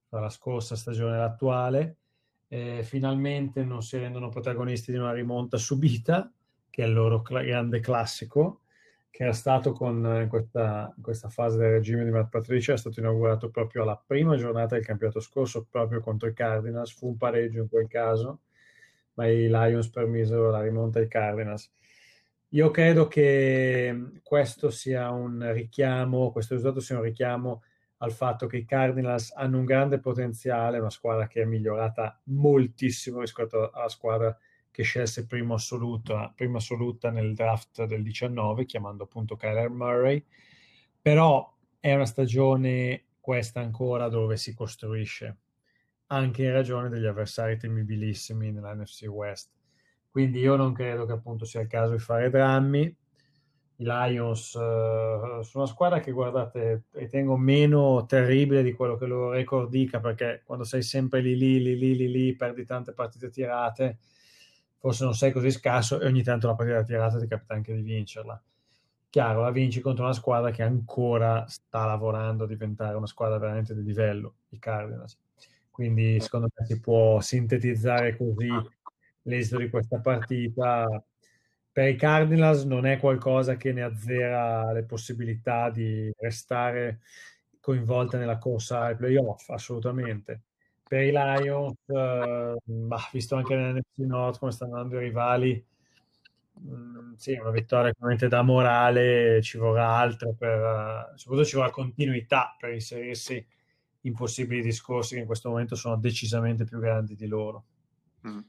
dalla scorsa stagione all'attuale. E finalmente non si rendono protagonisti di una rimonta subita, che è il loro grande classico, che era stato con in questa, in questa fase del regime di Matt Patricia, è stato inaugurato proprio alla prima giornata del campionato scorso, proprio contro i Cardinals. Fu un pareggio in quel caso ma i Lions permisero la rimonta ai Cardinals. Io credo che questo sia un richiamo, questo risultato sia un richiamo al fatto che i Cardinals hanno un grande potenziale, una squadra che è migliorata moltissimo rispetto alla squadra che scelse prima assoluta, prima assoluta nel draft del 19, chiamando appunto Kyler Murray, però è una stagione questa ancora dove si costruisce anche in ragione degli avversari temibilissimi nella NFC West. Quindi io non credo che appunto sia il caso di fare drammi. I Lions uh, sono una squadra che guardate ritengo meno terribile di quello che loro record dica perché quando sei sempre lì lì lì lì, lì perdi tante partite tirate forse non sei così scarso e ogni tanto la partita tirata ti capita anche di vincerla chiaro la vinci contro una squadra che ancora sta lavorando a diventare una squadra veramente di livello i Cardinals quindi secondo me si può sintetizzare così l'esito di questa partita. Per i Cardinals non è qualcosa che ne azzera le possibilità di restare coinvolte nella corsa ai playoff, assolutamente. Per i Lions, eh, bah, visto anche nell'NFC North come stanno andando i rivali, mh, mm, sì, una vittoria ovviamente da morale, ci vorrà altro per, soprattutto ci vorrà continuità per inserirsi impossibili discorsi che in questo momento sono decisamente più grandi di loro. Mm-hmm.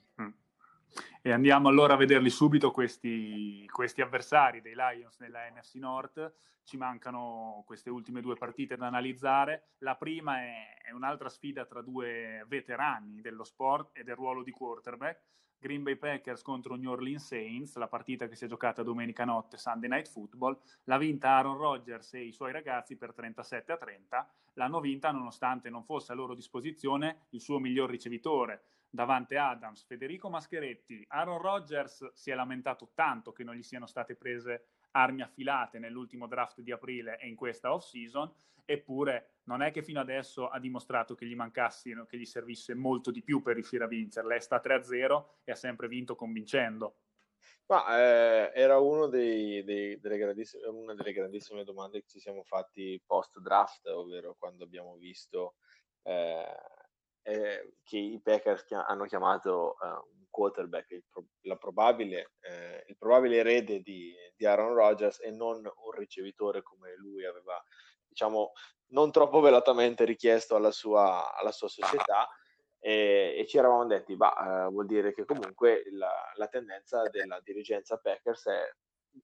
E andiamo allora a vederli subito questi, questi, avversari dei Lions nella NFC North. Ci mancano queste ultime due partite da analizzare. La prima è, è un'altra sfida tra due veterani dello sport e del ruolo di quarterback. Green Bay Packers contro New Orleans Saints, la partita che si è giocata domenica notte, Sunday Night Football, l'ha vinta Aaron Rodgers e i suoi ragazzi per 37 a 30. L'hanno vinta nonostante non fosse a loro disposizione il suo miglior ricevitore, Davante Adams, Federico Mascheretti. Aaron Rodgers si è lamentato tanto che non gli siano state prese armi affilate nell'ultimo draft di aprile e in questa off-season, eppure non è che fino adesso ha dimostrato che gli mancassero, che gli servisse molto di più per riuscire a vincerle. È sta 3-0 e ha sempre vinto convincendo. Ma eh, era dei, dei, delle una delle grandissime domande che ci siamo fatti post draft, ovvero quando abbiamo visto eh, eh, che i Packers hanno chiamato uh, quarterback, il, pro- probabile, eh, il probabile erede di, di, Aaron Rodgers e non un ricevitore come lui aveva, diciamo, non troppo velatamente richiesto alla sua, alla sua società. E, e, ci eravamo detti, bah, eh, vuol dire che comunque la, la, tendenza della dirigenza Packers è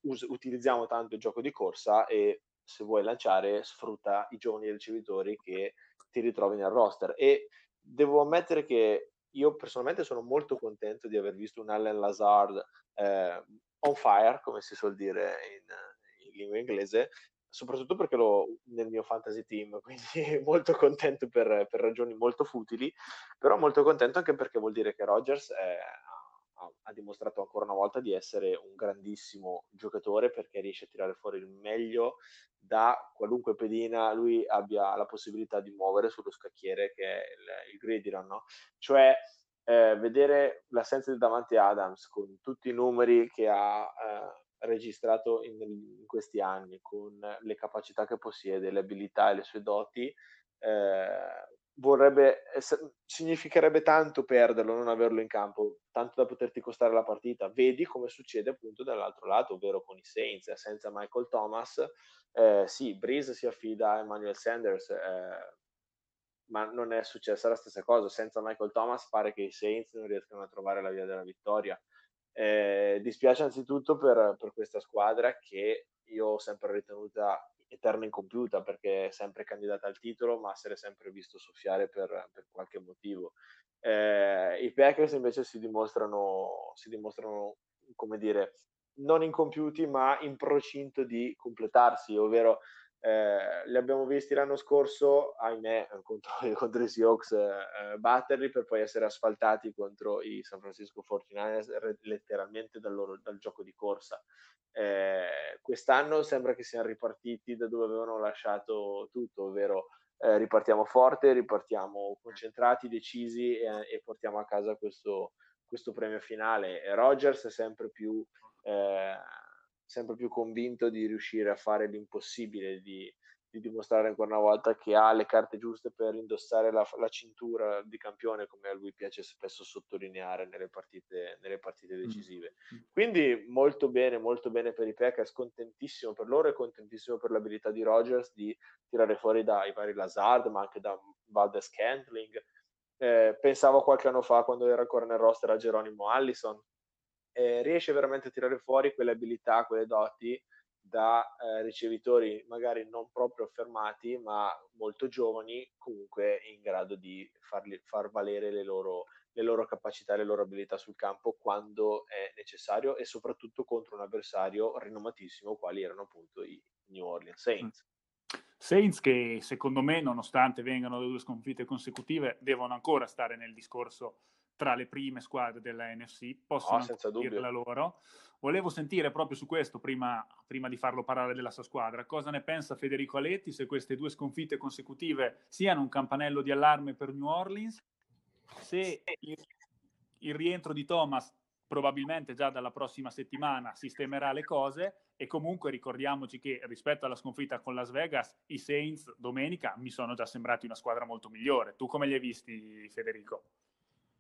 us- utilizziamo tanto il gioco di corsa e se vuoi lanciare sfrutta i giovani ricevitori che ti ritrovi nel roster e devo ammettere che io personalmente sono molto contento di aver visto un Allen Lazard eh, on fire, come si suol dire in, in lingua inglese, soprattutto perché l'ho nel mio fantasy team, [laughs] quindi molto contento per, per, ragioni molto futili, però molto contento anche perché vuol dire che Rogers ha, ha, dimostrato ancora una volta di essere un grandissimo giocatore perché riesce a tirare fuori il meglio da qualunque pedina lui abbia la possibilità di muovere sullo scacchiere che è il, il gridiron, no? Cioè eh, vedere l'assenza di davanti Adams con tutti i numeri che ha eh, registrato in, in, questi anni, con le capacità che possiede, le abilità e le sue doti, eh, vorrebbe, significherebbe tanto perderlo, non averlo in campo, tanto da poterti costare la partita. Vedi come succede appunto dall'altro lato, ovvero con i Saints, senza Michael Thomas. Eh, sì, Breeze si affida a Emmanuel Sanders, eh, ma non è successa la stessa cosa. Senza Michael Thomas pare che i Saints non riescano a trovare la via della vittoria. Eh, dispiace anzitutto per, per, questa squadra che io ho sempre ritenuta eterna incompiuta perché è sempre candidata al titolo ma se l'è sempre visto soffiare per, per qualche motivo. Eh, I Packers invece si dimostrano, si dimostrano, come dire, non incompiuti ma in procinto di completarsi, ovvero eh, li abbiamo visti l'anno scorso, ahimè, [laughs] contro, contro i Seahawks eh, batterli per poi essere asfaltati contro i San Francisco 49ers letteralmente dal, loro, dal gioco di corsa. Eh, quest'anno sembra che siano ripartiti da dove avevano lasciato tutto, ovvero eh, ripartiamo forte, ripartiamo concentrati, decisi e, e portiamo a casa questo, questo premio finale. E Rogers è sempre più eh, sempre più convinto di riuscire a fare l'impossibile, di, di dimostrare ancora una volta che ha le carte giuste per indossare la, la, cintura di campione, come a lui piace spesso sottolineare nelle partite, nelle partite decisive. Mm. Quindi molto bene, molto bene per i Packers, contentissimo per loro e contentissimo per l'abilità di Rogers di tirare fuori dai vari Lazard, ma anche da Valdez Cantling. Eh, pensavo qualche anno fa, quando era ancora nel roster, a Geronimo Allison, eh, riesce veramente a tirare fuori quelle abilità, quelle doti da eh, ricevitori magari non proprio affermati, ma molto giovani, comunque in grado di farli, far valere le loro, le loro capacità le loro abilità sul campo quando è necessario e soprattutto contro un avversario rinomatissimo, quali erano appunto i New Orleans Saints. Saints che secondo me, nonostante vengano da due sconfitte consecutive, devono ancora stare nel discorso tra le prime squadre della NFC, possono no, dirla loro. Volevo sentire proprio su questo, prima, prima, di farlo parlare della sua squadra, cosa ne pensa Federico Aletti se queste due sconfitte consecutive siano un campanello di allarme per New Orleans, se il, il rientro di Thomas probabilmente già dalla prossima settimana sistemerà le cose e comunque ricordiamoci che rispetto alla sconfitta con Las Vegas i Saints domenica mi sono già sembrati una squadra molto migliore. Tu come li hai visti Federico?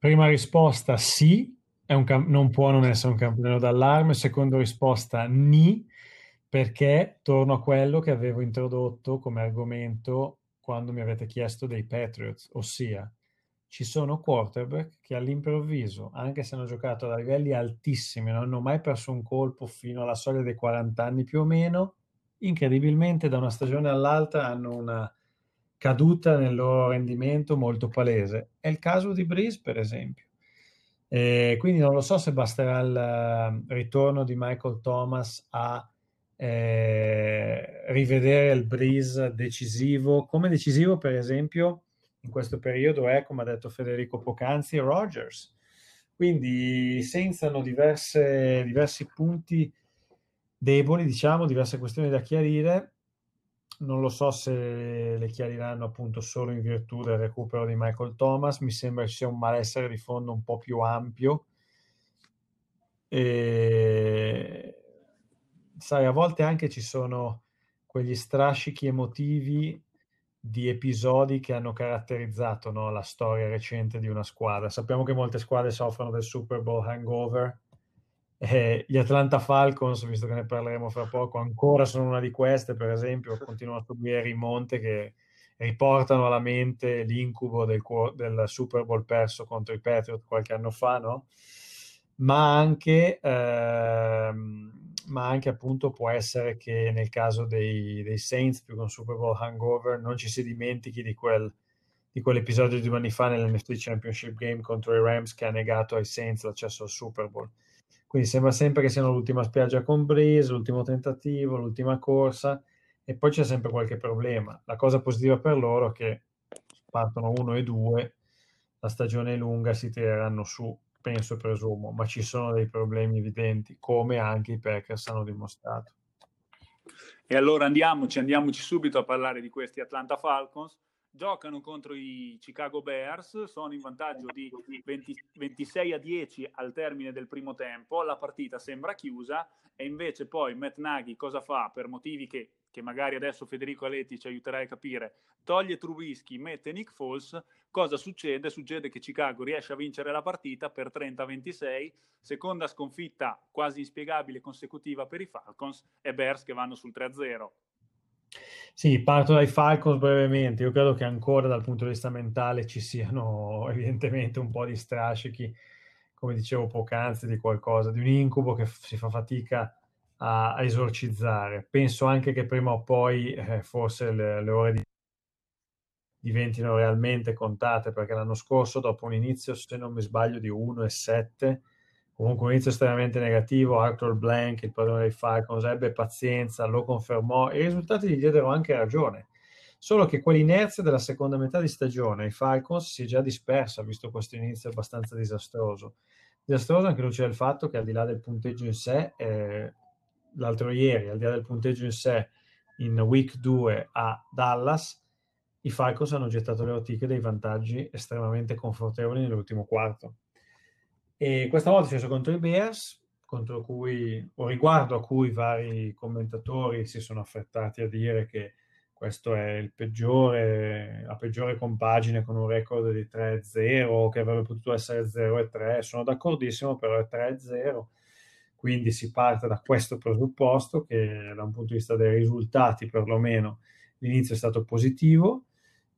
Prima risposta sì, cam- non può non essere un campanello d'allarme. Seconda risposta ni, perché torno a quello che avevo introdotto come argomento quando mi avete chiesto dei Patriots, ossia ci sono quarterback che all'improvviso, anche se hanno giocato a livelli altissimi, non hanno mai perso un colpo fino alla soglia dei 40 anni più o meno, incredibilmente da una stagione all'altra hanno una caduta nel loro rendimento molto palese. È il caso di Breeze, per esempio. Eh, quindi non lo so se basterà il eh, ritorno di Michael Thomas a eh, rivedere il Breeze decisivo, come decisivo per esempio in questo periodo è, come ha detto Federico Pocanzi, Rogers. Quindi senza hanno diverse, diversi punti deboli, diciamo, diverse questioni da chiarire non lo so se le chiariranno appunto solo in virtù del recupero di Michael Thomas, mi sembra ci sia un malessere di fondo un po' più ampio. E sai, a volte anche ci sono quegli strascichi emotivi di episodi che hanno caratterizzato no, la storia recente di una squadra. Sappiamo che molte squadre soffrono del Super Bowl hangover eh, gli Atlanta Falcons, visto che ne parleremo fra poco, ancora sono una di queste, per esempio, continuano a subire rimonte che riportano alla mente l'incubo del, del Super Bowl perso contro i Patriot qualche anno fa, no? Ma anche, ehm, ma anche appunto può essere che nel caso dei, dei Saints più con Super Bowl hangover non ci si dimentichi di, quel, di quell'episodio di due anni fa nell'NFT Championship Game contro i Rams che ha negato ai Saints l'accesso al Super Bowl. Quindi sembra sempre che siano l'ultima spiaggia con Breeze, l'ultimo tentativo, l'ultima corsa e poi c'è sempre qualche problema. La cosa positiva per loro è che partono uno e due, la stagione è lunga, si tireranno su, penso e presumo, ma ci sono dei problemi evidenti, come anche i Packers hanno dimostrato. E allora andiamoci, andiamoci subito a parlare di questi Atlanta Falcons. Giocano contro i Chicago Bears, sono in vantaggio di 20, 26 a 10 al termine del primo tempo, la partita sembra chiusa e invece poi Matt Nagy cosa fa per motivi che che magari adesso Federico Aletti ci aiuterà a capire, toglie Trubisky, mette Nick Foles, cosa succede? Succede che Chicago riesce a vincere la partita per 30-26, seconda sconfitta quasi inspiegabile consecutiva per i Falcons e Bears che vanno sul 3-0. Sì, parto dai Falcons brevemente. Io credo che ancora dal punto di vista mentale ci siano [laughs] evidentemente un po' di strascichi, come dicevo poc'anzi, di qualcosa, di un incubo che si fa fatica a, a esorcizzare. Penso anche che prima o poi eh, forse le, le ore di diventino realmente contate perché l'anno scorso dopo un inizio se non mi sbaglio di 1 e 7 comunque un inizio estremamente negativo Arthur Blank il padrone dei Falcons ebbe pazienza lo confermò e i risultati gli diedero anche ragione solo che quell'inerzia della seconda metà di stagione i Falcons si è già dispersa visto questo inizio abbastanza disastroso disastroso anche luce del fatto che al di là del punteggio in sé eh, l'altro ieri, al di là del punteggio in sé, in week 2 a Dallas, i Falcons hanno gettato le ortiche dei vantaggi estremamente confortevoli nell'ultimo quarto. E questa volta si è contro i Bears, contro cui, o riguardo a cui vari commentatori si sono affrettati a dire che questo è il peggiore, la peggiore compagine con un record di 3-0, che avrebbe potuto essere 0-3. Sono d'accordissimo, però è 3-0 quindi si parte da questo presupposto che da un punto di vista dei risultati perlomeno l'inizio è stato positivo.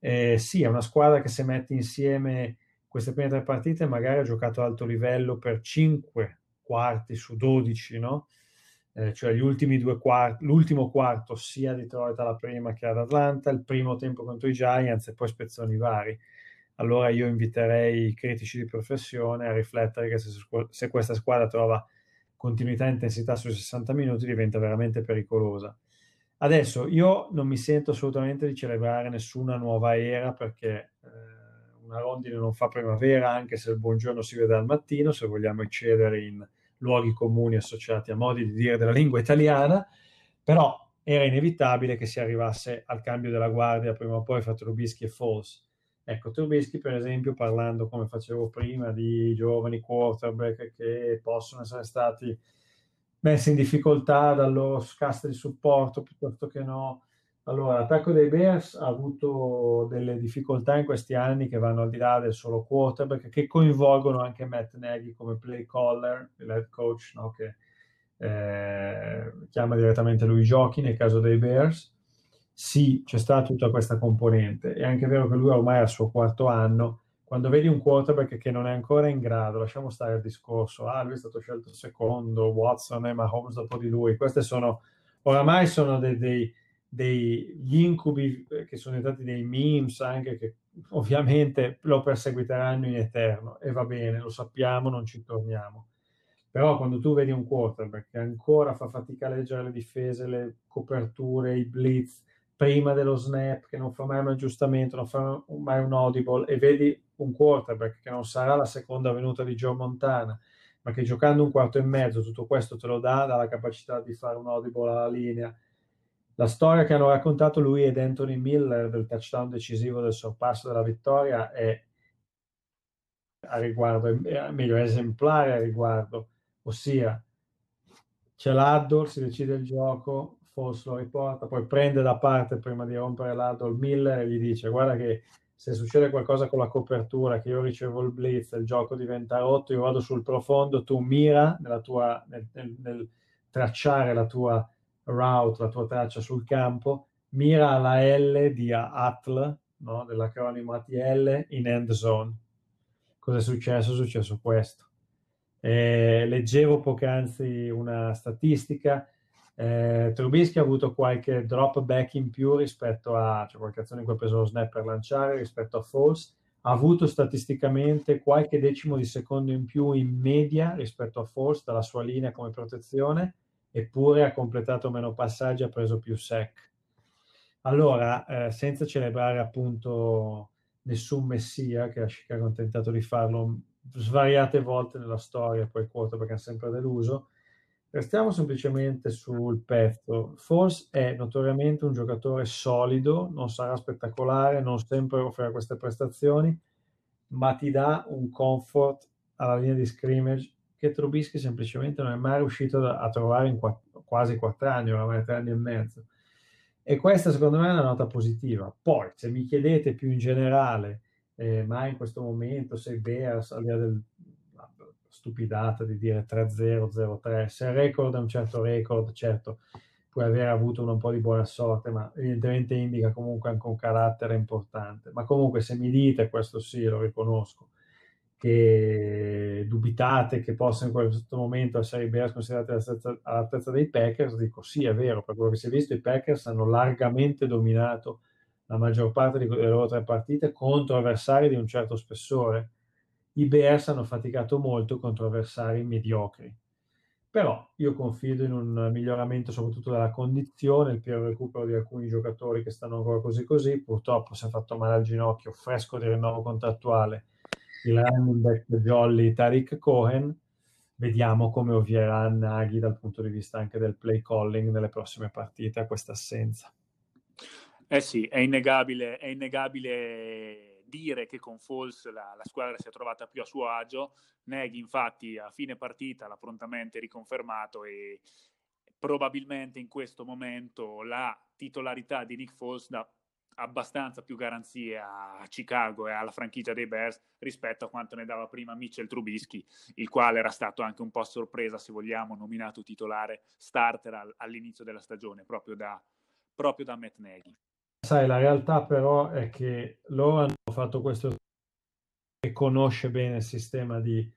Eh, sì, è una squadra che se mette insieme queste prime tre partite magari ha giocato a alto livello per 5 quarti su 12, no? Eh, cioè gli ultimi due quarti, l'ultimo quarto sia di Detroit alla prima che ad Atlanta, il primo tempo contro i Giants e poi spezzoni vari. Allora io inviterei i critici di professione a riflettere che se, se questa squadra trova continuità e intensità su 60 minuti diventa veramente pericolosa. Adesso io non mi sento assolutamente di celebrare nessuna nuova era perché eh, una rondine non fa primavera, anche se il buongiorno si vede al mattino, se vogliamo eccedere in luoghi comuni associati a modi di dire della lingua italiana, però era inevitabile che si arrivasse al cambio della guardia prima o poi fra Trubisky e Foles. Ecco, Trubisky, per esempio, parlando come facevo prima di giovani quarterback che possono essere stati messi in difficoltà dal loro scasso di supporto piuttosto che no. Allora, l'attacco dei Bears ha avuto delle difficoltà in questi anni che vanno al di là del solo quarterback, che coinvolgono anche Matt Nagy come play caller, il head coach, no? che eh, chiama direttamente lui i giochi nel caso dei Bears sì, c'è stata tutta questa componente. È anche vero che lui ormai è al suo quarto anno. Quando vedi un quarterback che non è ancora in grado, lasciamo stare il discorso, ah, lui è stato scelto secondo, Watson e Mahomes dopo di lui, queste sono, oramai sono dei, dei, degli incubi che sono diventati dei memes anche che [laughs] ovviamente lo perseguiteranno in eterno e va bene, lo sappiamo, non ci torniamo. Però quando tu vedi un quarterback che ancora fa fatica a leggere le difese, le coperture, i blitz, prima dello snap, che non fa mai un aggiustamento, non fa mai un audible, e vedi un quarterback che non sarà la seconda venuta di Joe Montana, ma che giocando un quarto e mezzo tutto questo te lo dà, dà la capacità di fare un audible alla linea. La storia che hanno raccontato lui ed Anthony Miller del touchdown decisivo del sorpasso della vittoria è a riguardo, è, meglio, esemplare a riguardo, ossia c'è l'Addor, si decide il gioco, Foss lo riporta, poi prende da parte prima di rompere il Miller e gli dice guarda che se succede qualcosa con la copertura, che io ricevo il blitz, il gioco diventa rotto, io vado sul profondo, tu mira tua, nel, nel, nel, tracciare la tua route, la tua traccia sul campo, mira alla L di ATL, no? dell'acronimo ATL, in end zone. Cosa è successo? È successo questo. Eh, leggevo poc'anzi una statistica, eh, Trubisky ha avuto qualche drop back in più rispetto a, cioè qualche azione in cui ha preso lo snap per lanciare rispetto a False, ha avuto statisticamente qualche decimo di secondo in più in media rispetto a False dalla sua linea come protezione, eppure ha completato meno passaggi, ha preso più sec. Allora, eh, senza celebrare appunto nessun messia, che Chicago ha tentato di farlo svariate volte nella storia, poi quoto perché ha sempre deluso, restiamo semplicemente sul pezzo. Foles è notoriamente un giocatore solido, non sarà spettacolare, non sempre offrirà queste prestazioni, ma ti dà un comfort alla linea di scrimmage che Trubisky semplicemente non è mai riuscito a trovare in quattro, quasi quattro anni, oramai tre anni e mezzo. E questa secondo me è una nota positiva. Poi, se mi chiedete più in generale, eh, ma in questo momento se Bears, al di là della stupidata di dire 3-0, 0-3, se il record è un certo record, certo, puoi aver avuto un po' di buona sorte, ma evidentemente indica comunque anche un carattere importante. Ma comunque se mi dite, questo sì, lo riconosco, che dubitate che possa in questo momento essere Bears considerati all'altezza dei Packers, dico sì, è vero, per quello che si è visto i Packers hanno largamente dominato la maggior parte delle loro tre partite contro avversari di un certo spessore. I Bears hanno faticato molto contro avversari mediocri. Però io confido in un miglioramento soprattutto della condizione, il pieno recupero di alcuni giocatori che stanno ancora così così. Purtroppo si è fatto male al ginocchio, fresco di rinnovo contrattuale il jolly Tariq Cohen. Vediamo come ovvierà Naghi dal punto di vista anche del play calling nelle prossime partite a questa assenza. Eh sì, è innegabile, è innegabile dire che con Falls la, la, squadra si è trovata più a suo agio. Neghi infatti a fine partita l'ha prontamente riconfermato e probabilmente in questo momento la titolarità di Nick Foles da abbastanza più garanzie a Chicago e alla franchigia dei Bears rispetto a quanto ne dava prima Mitchell Trubisky, il quale era stato anche un po' sorpresa, se vogliamo, nominato titolare starter all'inizio della stagione, proprio da, proprio da Matt Nagy. Sai, la realtà però è che loro hanno fatto questo e conosce bene il sistema di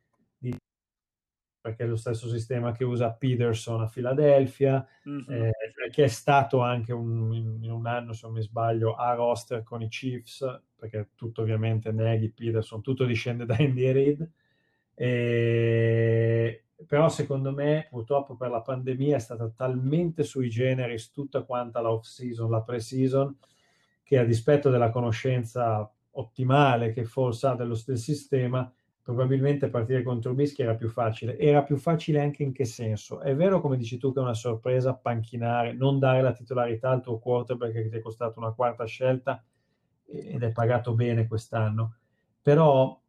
perché è lo stesso sistema che usa Peterson a Philadelphia, mm-hmm. eh, che è stato anche un, in un anno, se non mi sbaglio, a roster con i Chiefs, perché tutto ovviamente Nagy, Peterson, tutto discende da Andy Reid. E... Però secondo me, purtroppo per la pandemia è stata talmente sui generis tutta quanta la off-season, la pre-season, che a dispetto della conoscenza ottimale che forse ha dello, del sistema, probabilmente partire contro Bischi era più facile. Era più facile anche in che senso? È vero, come dici tu, che è una sorpresa panchinare, non dare la titolarità al tuo quarterback che ti è costato una quarta scelta ed è pagato bene quest'anno, però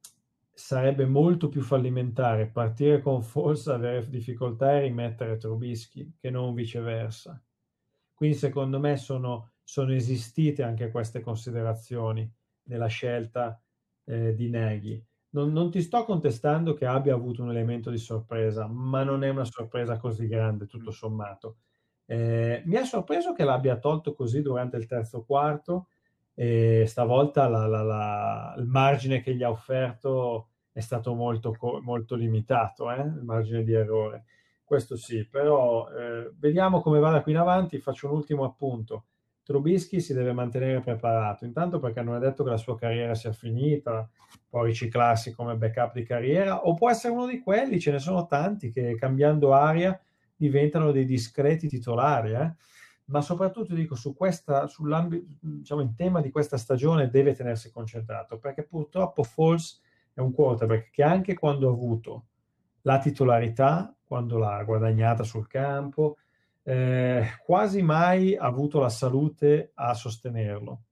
sarebbe molto più fallimentare partire con Forza, avere difficoltà e rimettere Trubisky che non viceversa. Quindi secondo me sono, sono esistite anche queste considerazioni nella scelta eh, di Neghi non, non, ti sto contestando che abbia avuto un elemento di sorpresa, ma non è una sorpresa così grande, tutto sommato. Eh, mi ha sorpreso che l'abbia tolto così durante il terzo quarto e stavolta la, la, la, il margine che gli ha offerto è stato molto, molto limitato, eh? il margine di errore. Questo sì, però eh, vediamo come va da qui in avanti. Faccio un ultimo appunto. Trubisky si deve mantenere preparato, intanto perché non è detto che la sua carriera sia finita, può riciclarsi come backup di carriera, o può essere uno di quelli, ce ne sono tanti che cambiando aria diventano dei discreti titolari, eh? ma soprattutto dico su questa, diciamo, in tema di questa stagione deve tenersi concentrato, perché purtroppo Falls è un quarterback che anche quando ha avuto la titolarità, quando l'ha guadagnata sul campo, eh, quasi mai avuto la salute a sostenerlo.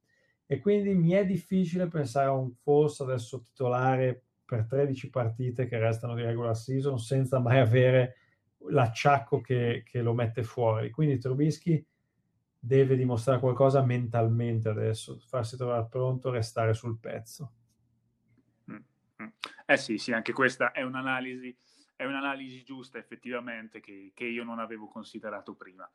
E quindi mi è difficile pensare a un Force adesso titolare per 13 partite che restano di regular season senza mai avere l'acciacco che, che lo mette fuori. Quindi Trubisky deve dimostrare qualcosa mentalmente adesso, farsi trovare pronto, restare sul pezzo. Mm, mm. Eh sì, sì, anche questa è un'analisi è un'analisi giusta effettivamente che, che, io non avevo considerato prima.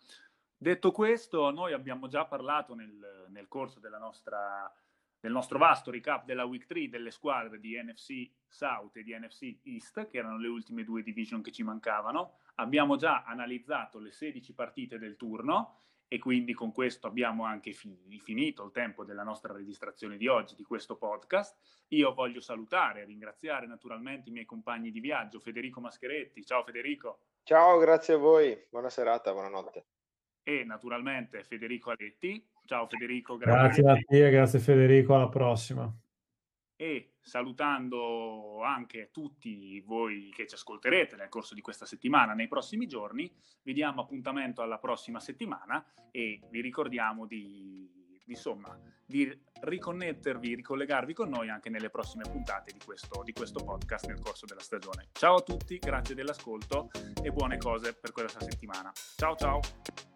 Detto questo, noi abbiamo già parlato nel, nel corso nostra, del nostro vasto recap della Week 3 delle squadre di NFC South e di NFC East, che erano le ultime due division che ci mancavano. Abbiamo già analizzato le 16 partite del turno e quindi con questo abbiamo anche fi- finito il tempo della nostra registrazione di oggi, di questo podcast. Io voglio salutare e ringraziare naturalmente i miei compagni di viaggio, Federico Mascheretti. Ciao Federico. Ciao, grazie a voi. Buona serata, buonanotte. e naturalmente Federico Aletti. Ciao Federico, grazie. Grazie a te, grazie Federico, alla prossima. E salutando anche tutti voi che ci ascolterete nel corso di questa settimana, nei prossimi giorni, vi diamo appuntamento alla prossima settimana e vi ricordiamo di insomma, di riconnettervi, ricollegarvi con noi anche nelle prossime puntate di questo, di questo podcast nel corso della stagione. Ciao a tutti, grazie dell'ascolto e buone cose per questa settimana. Ciao ciao!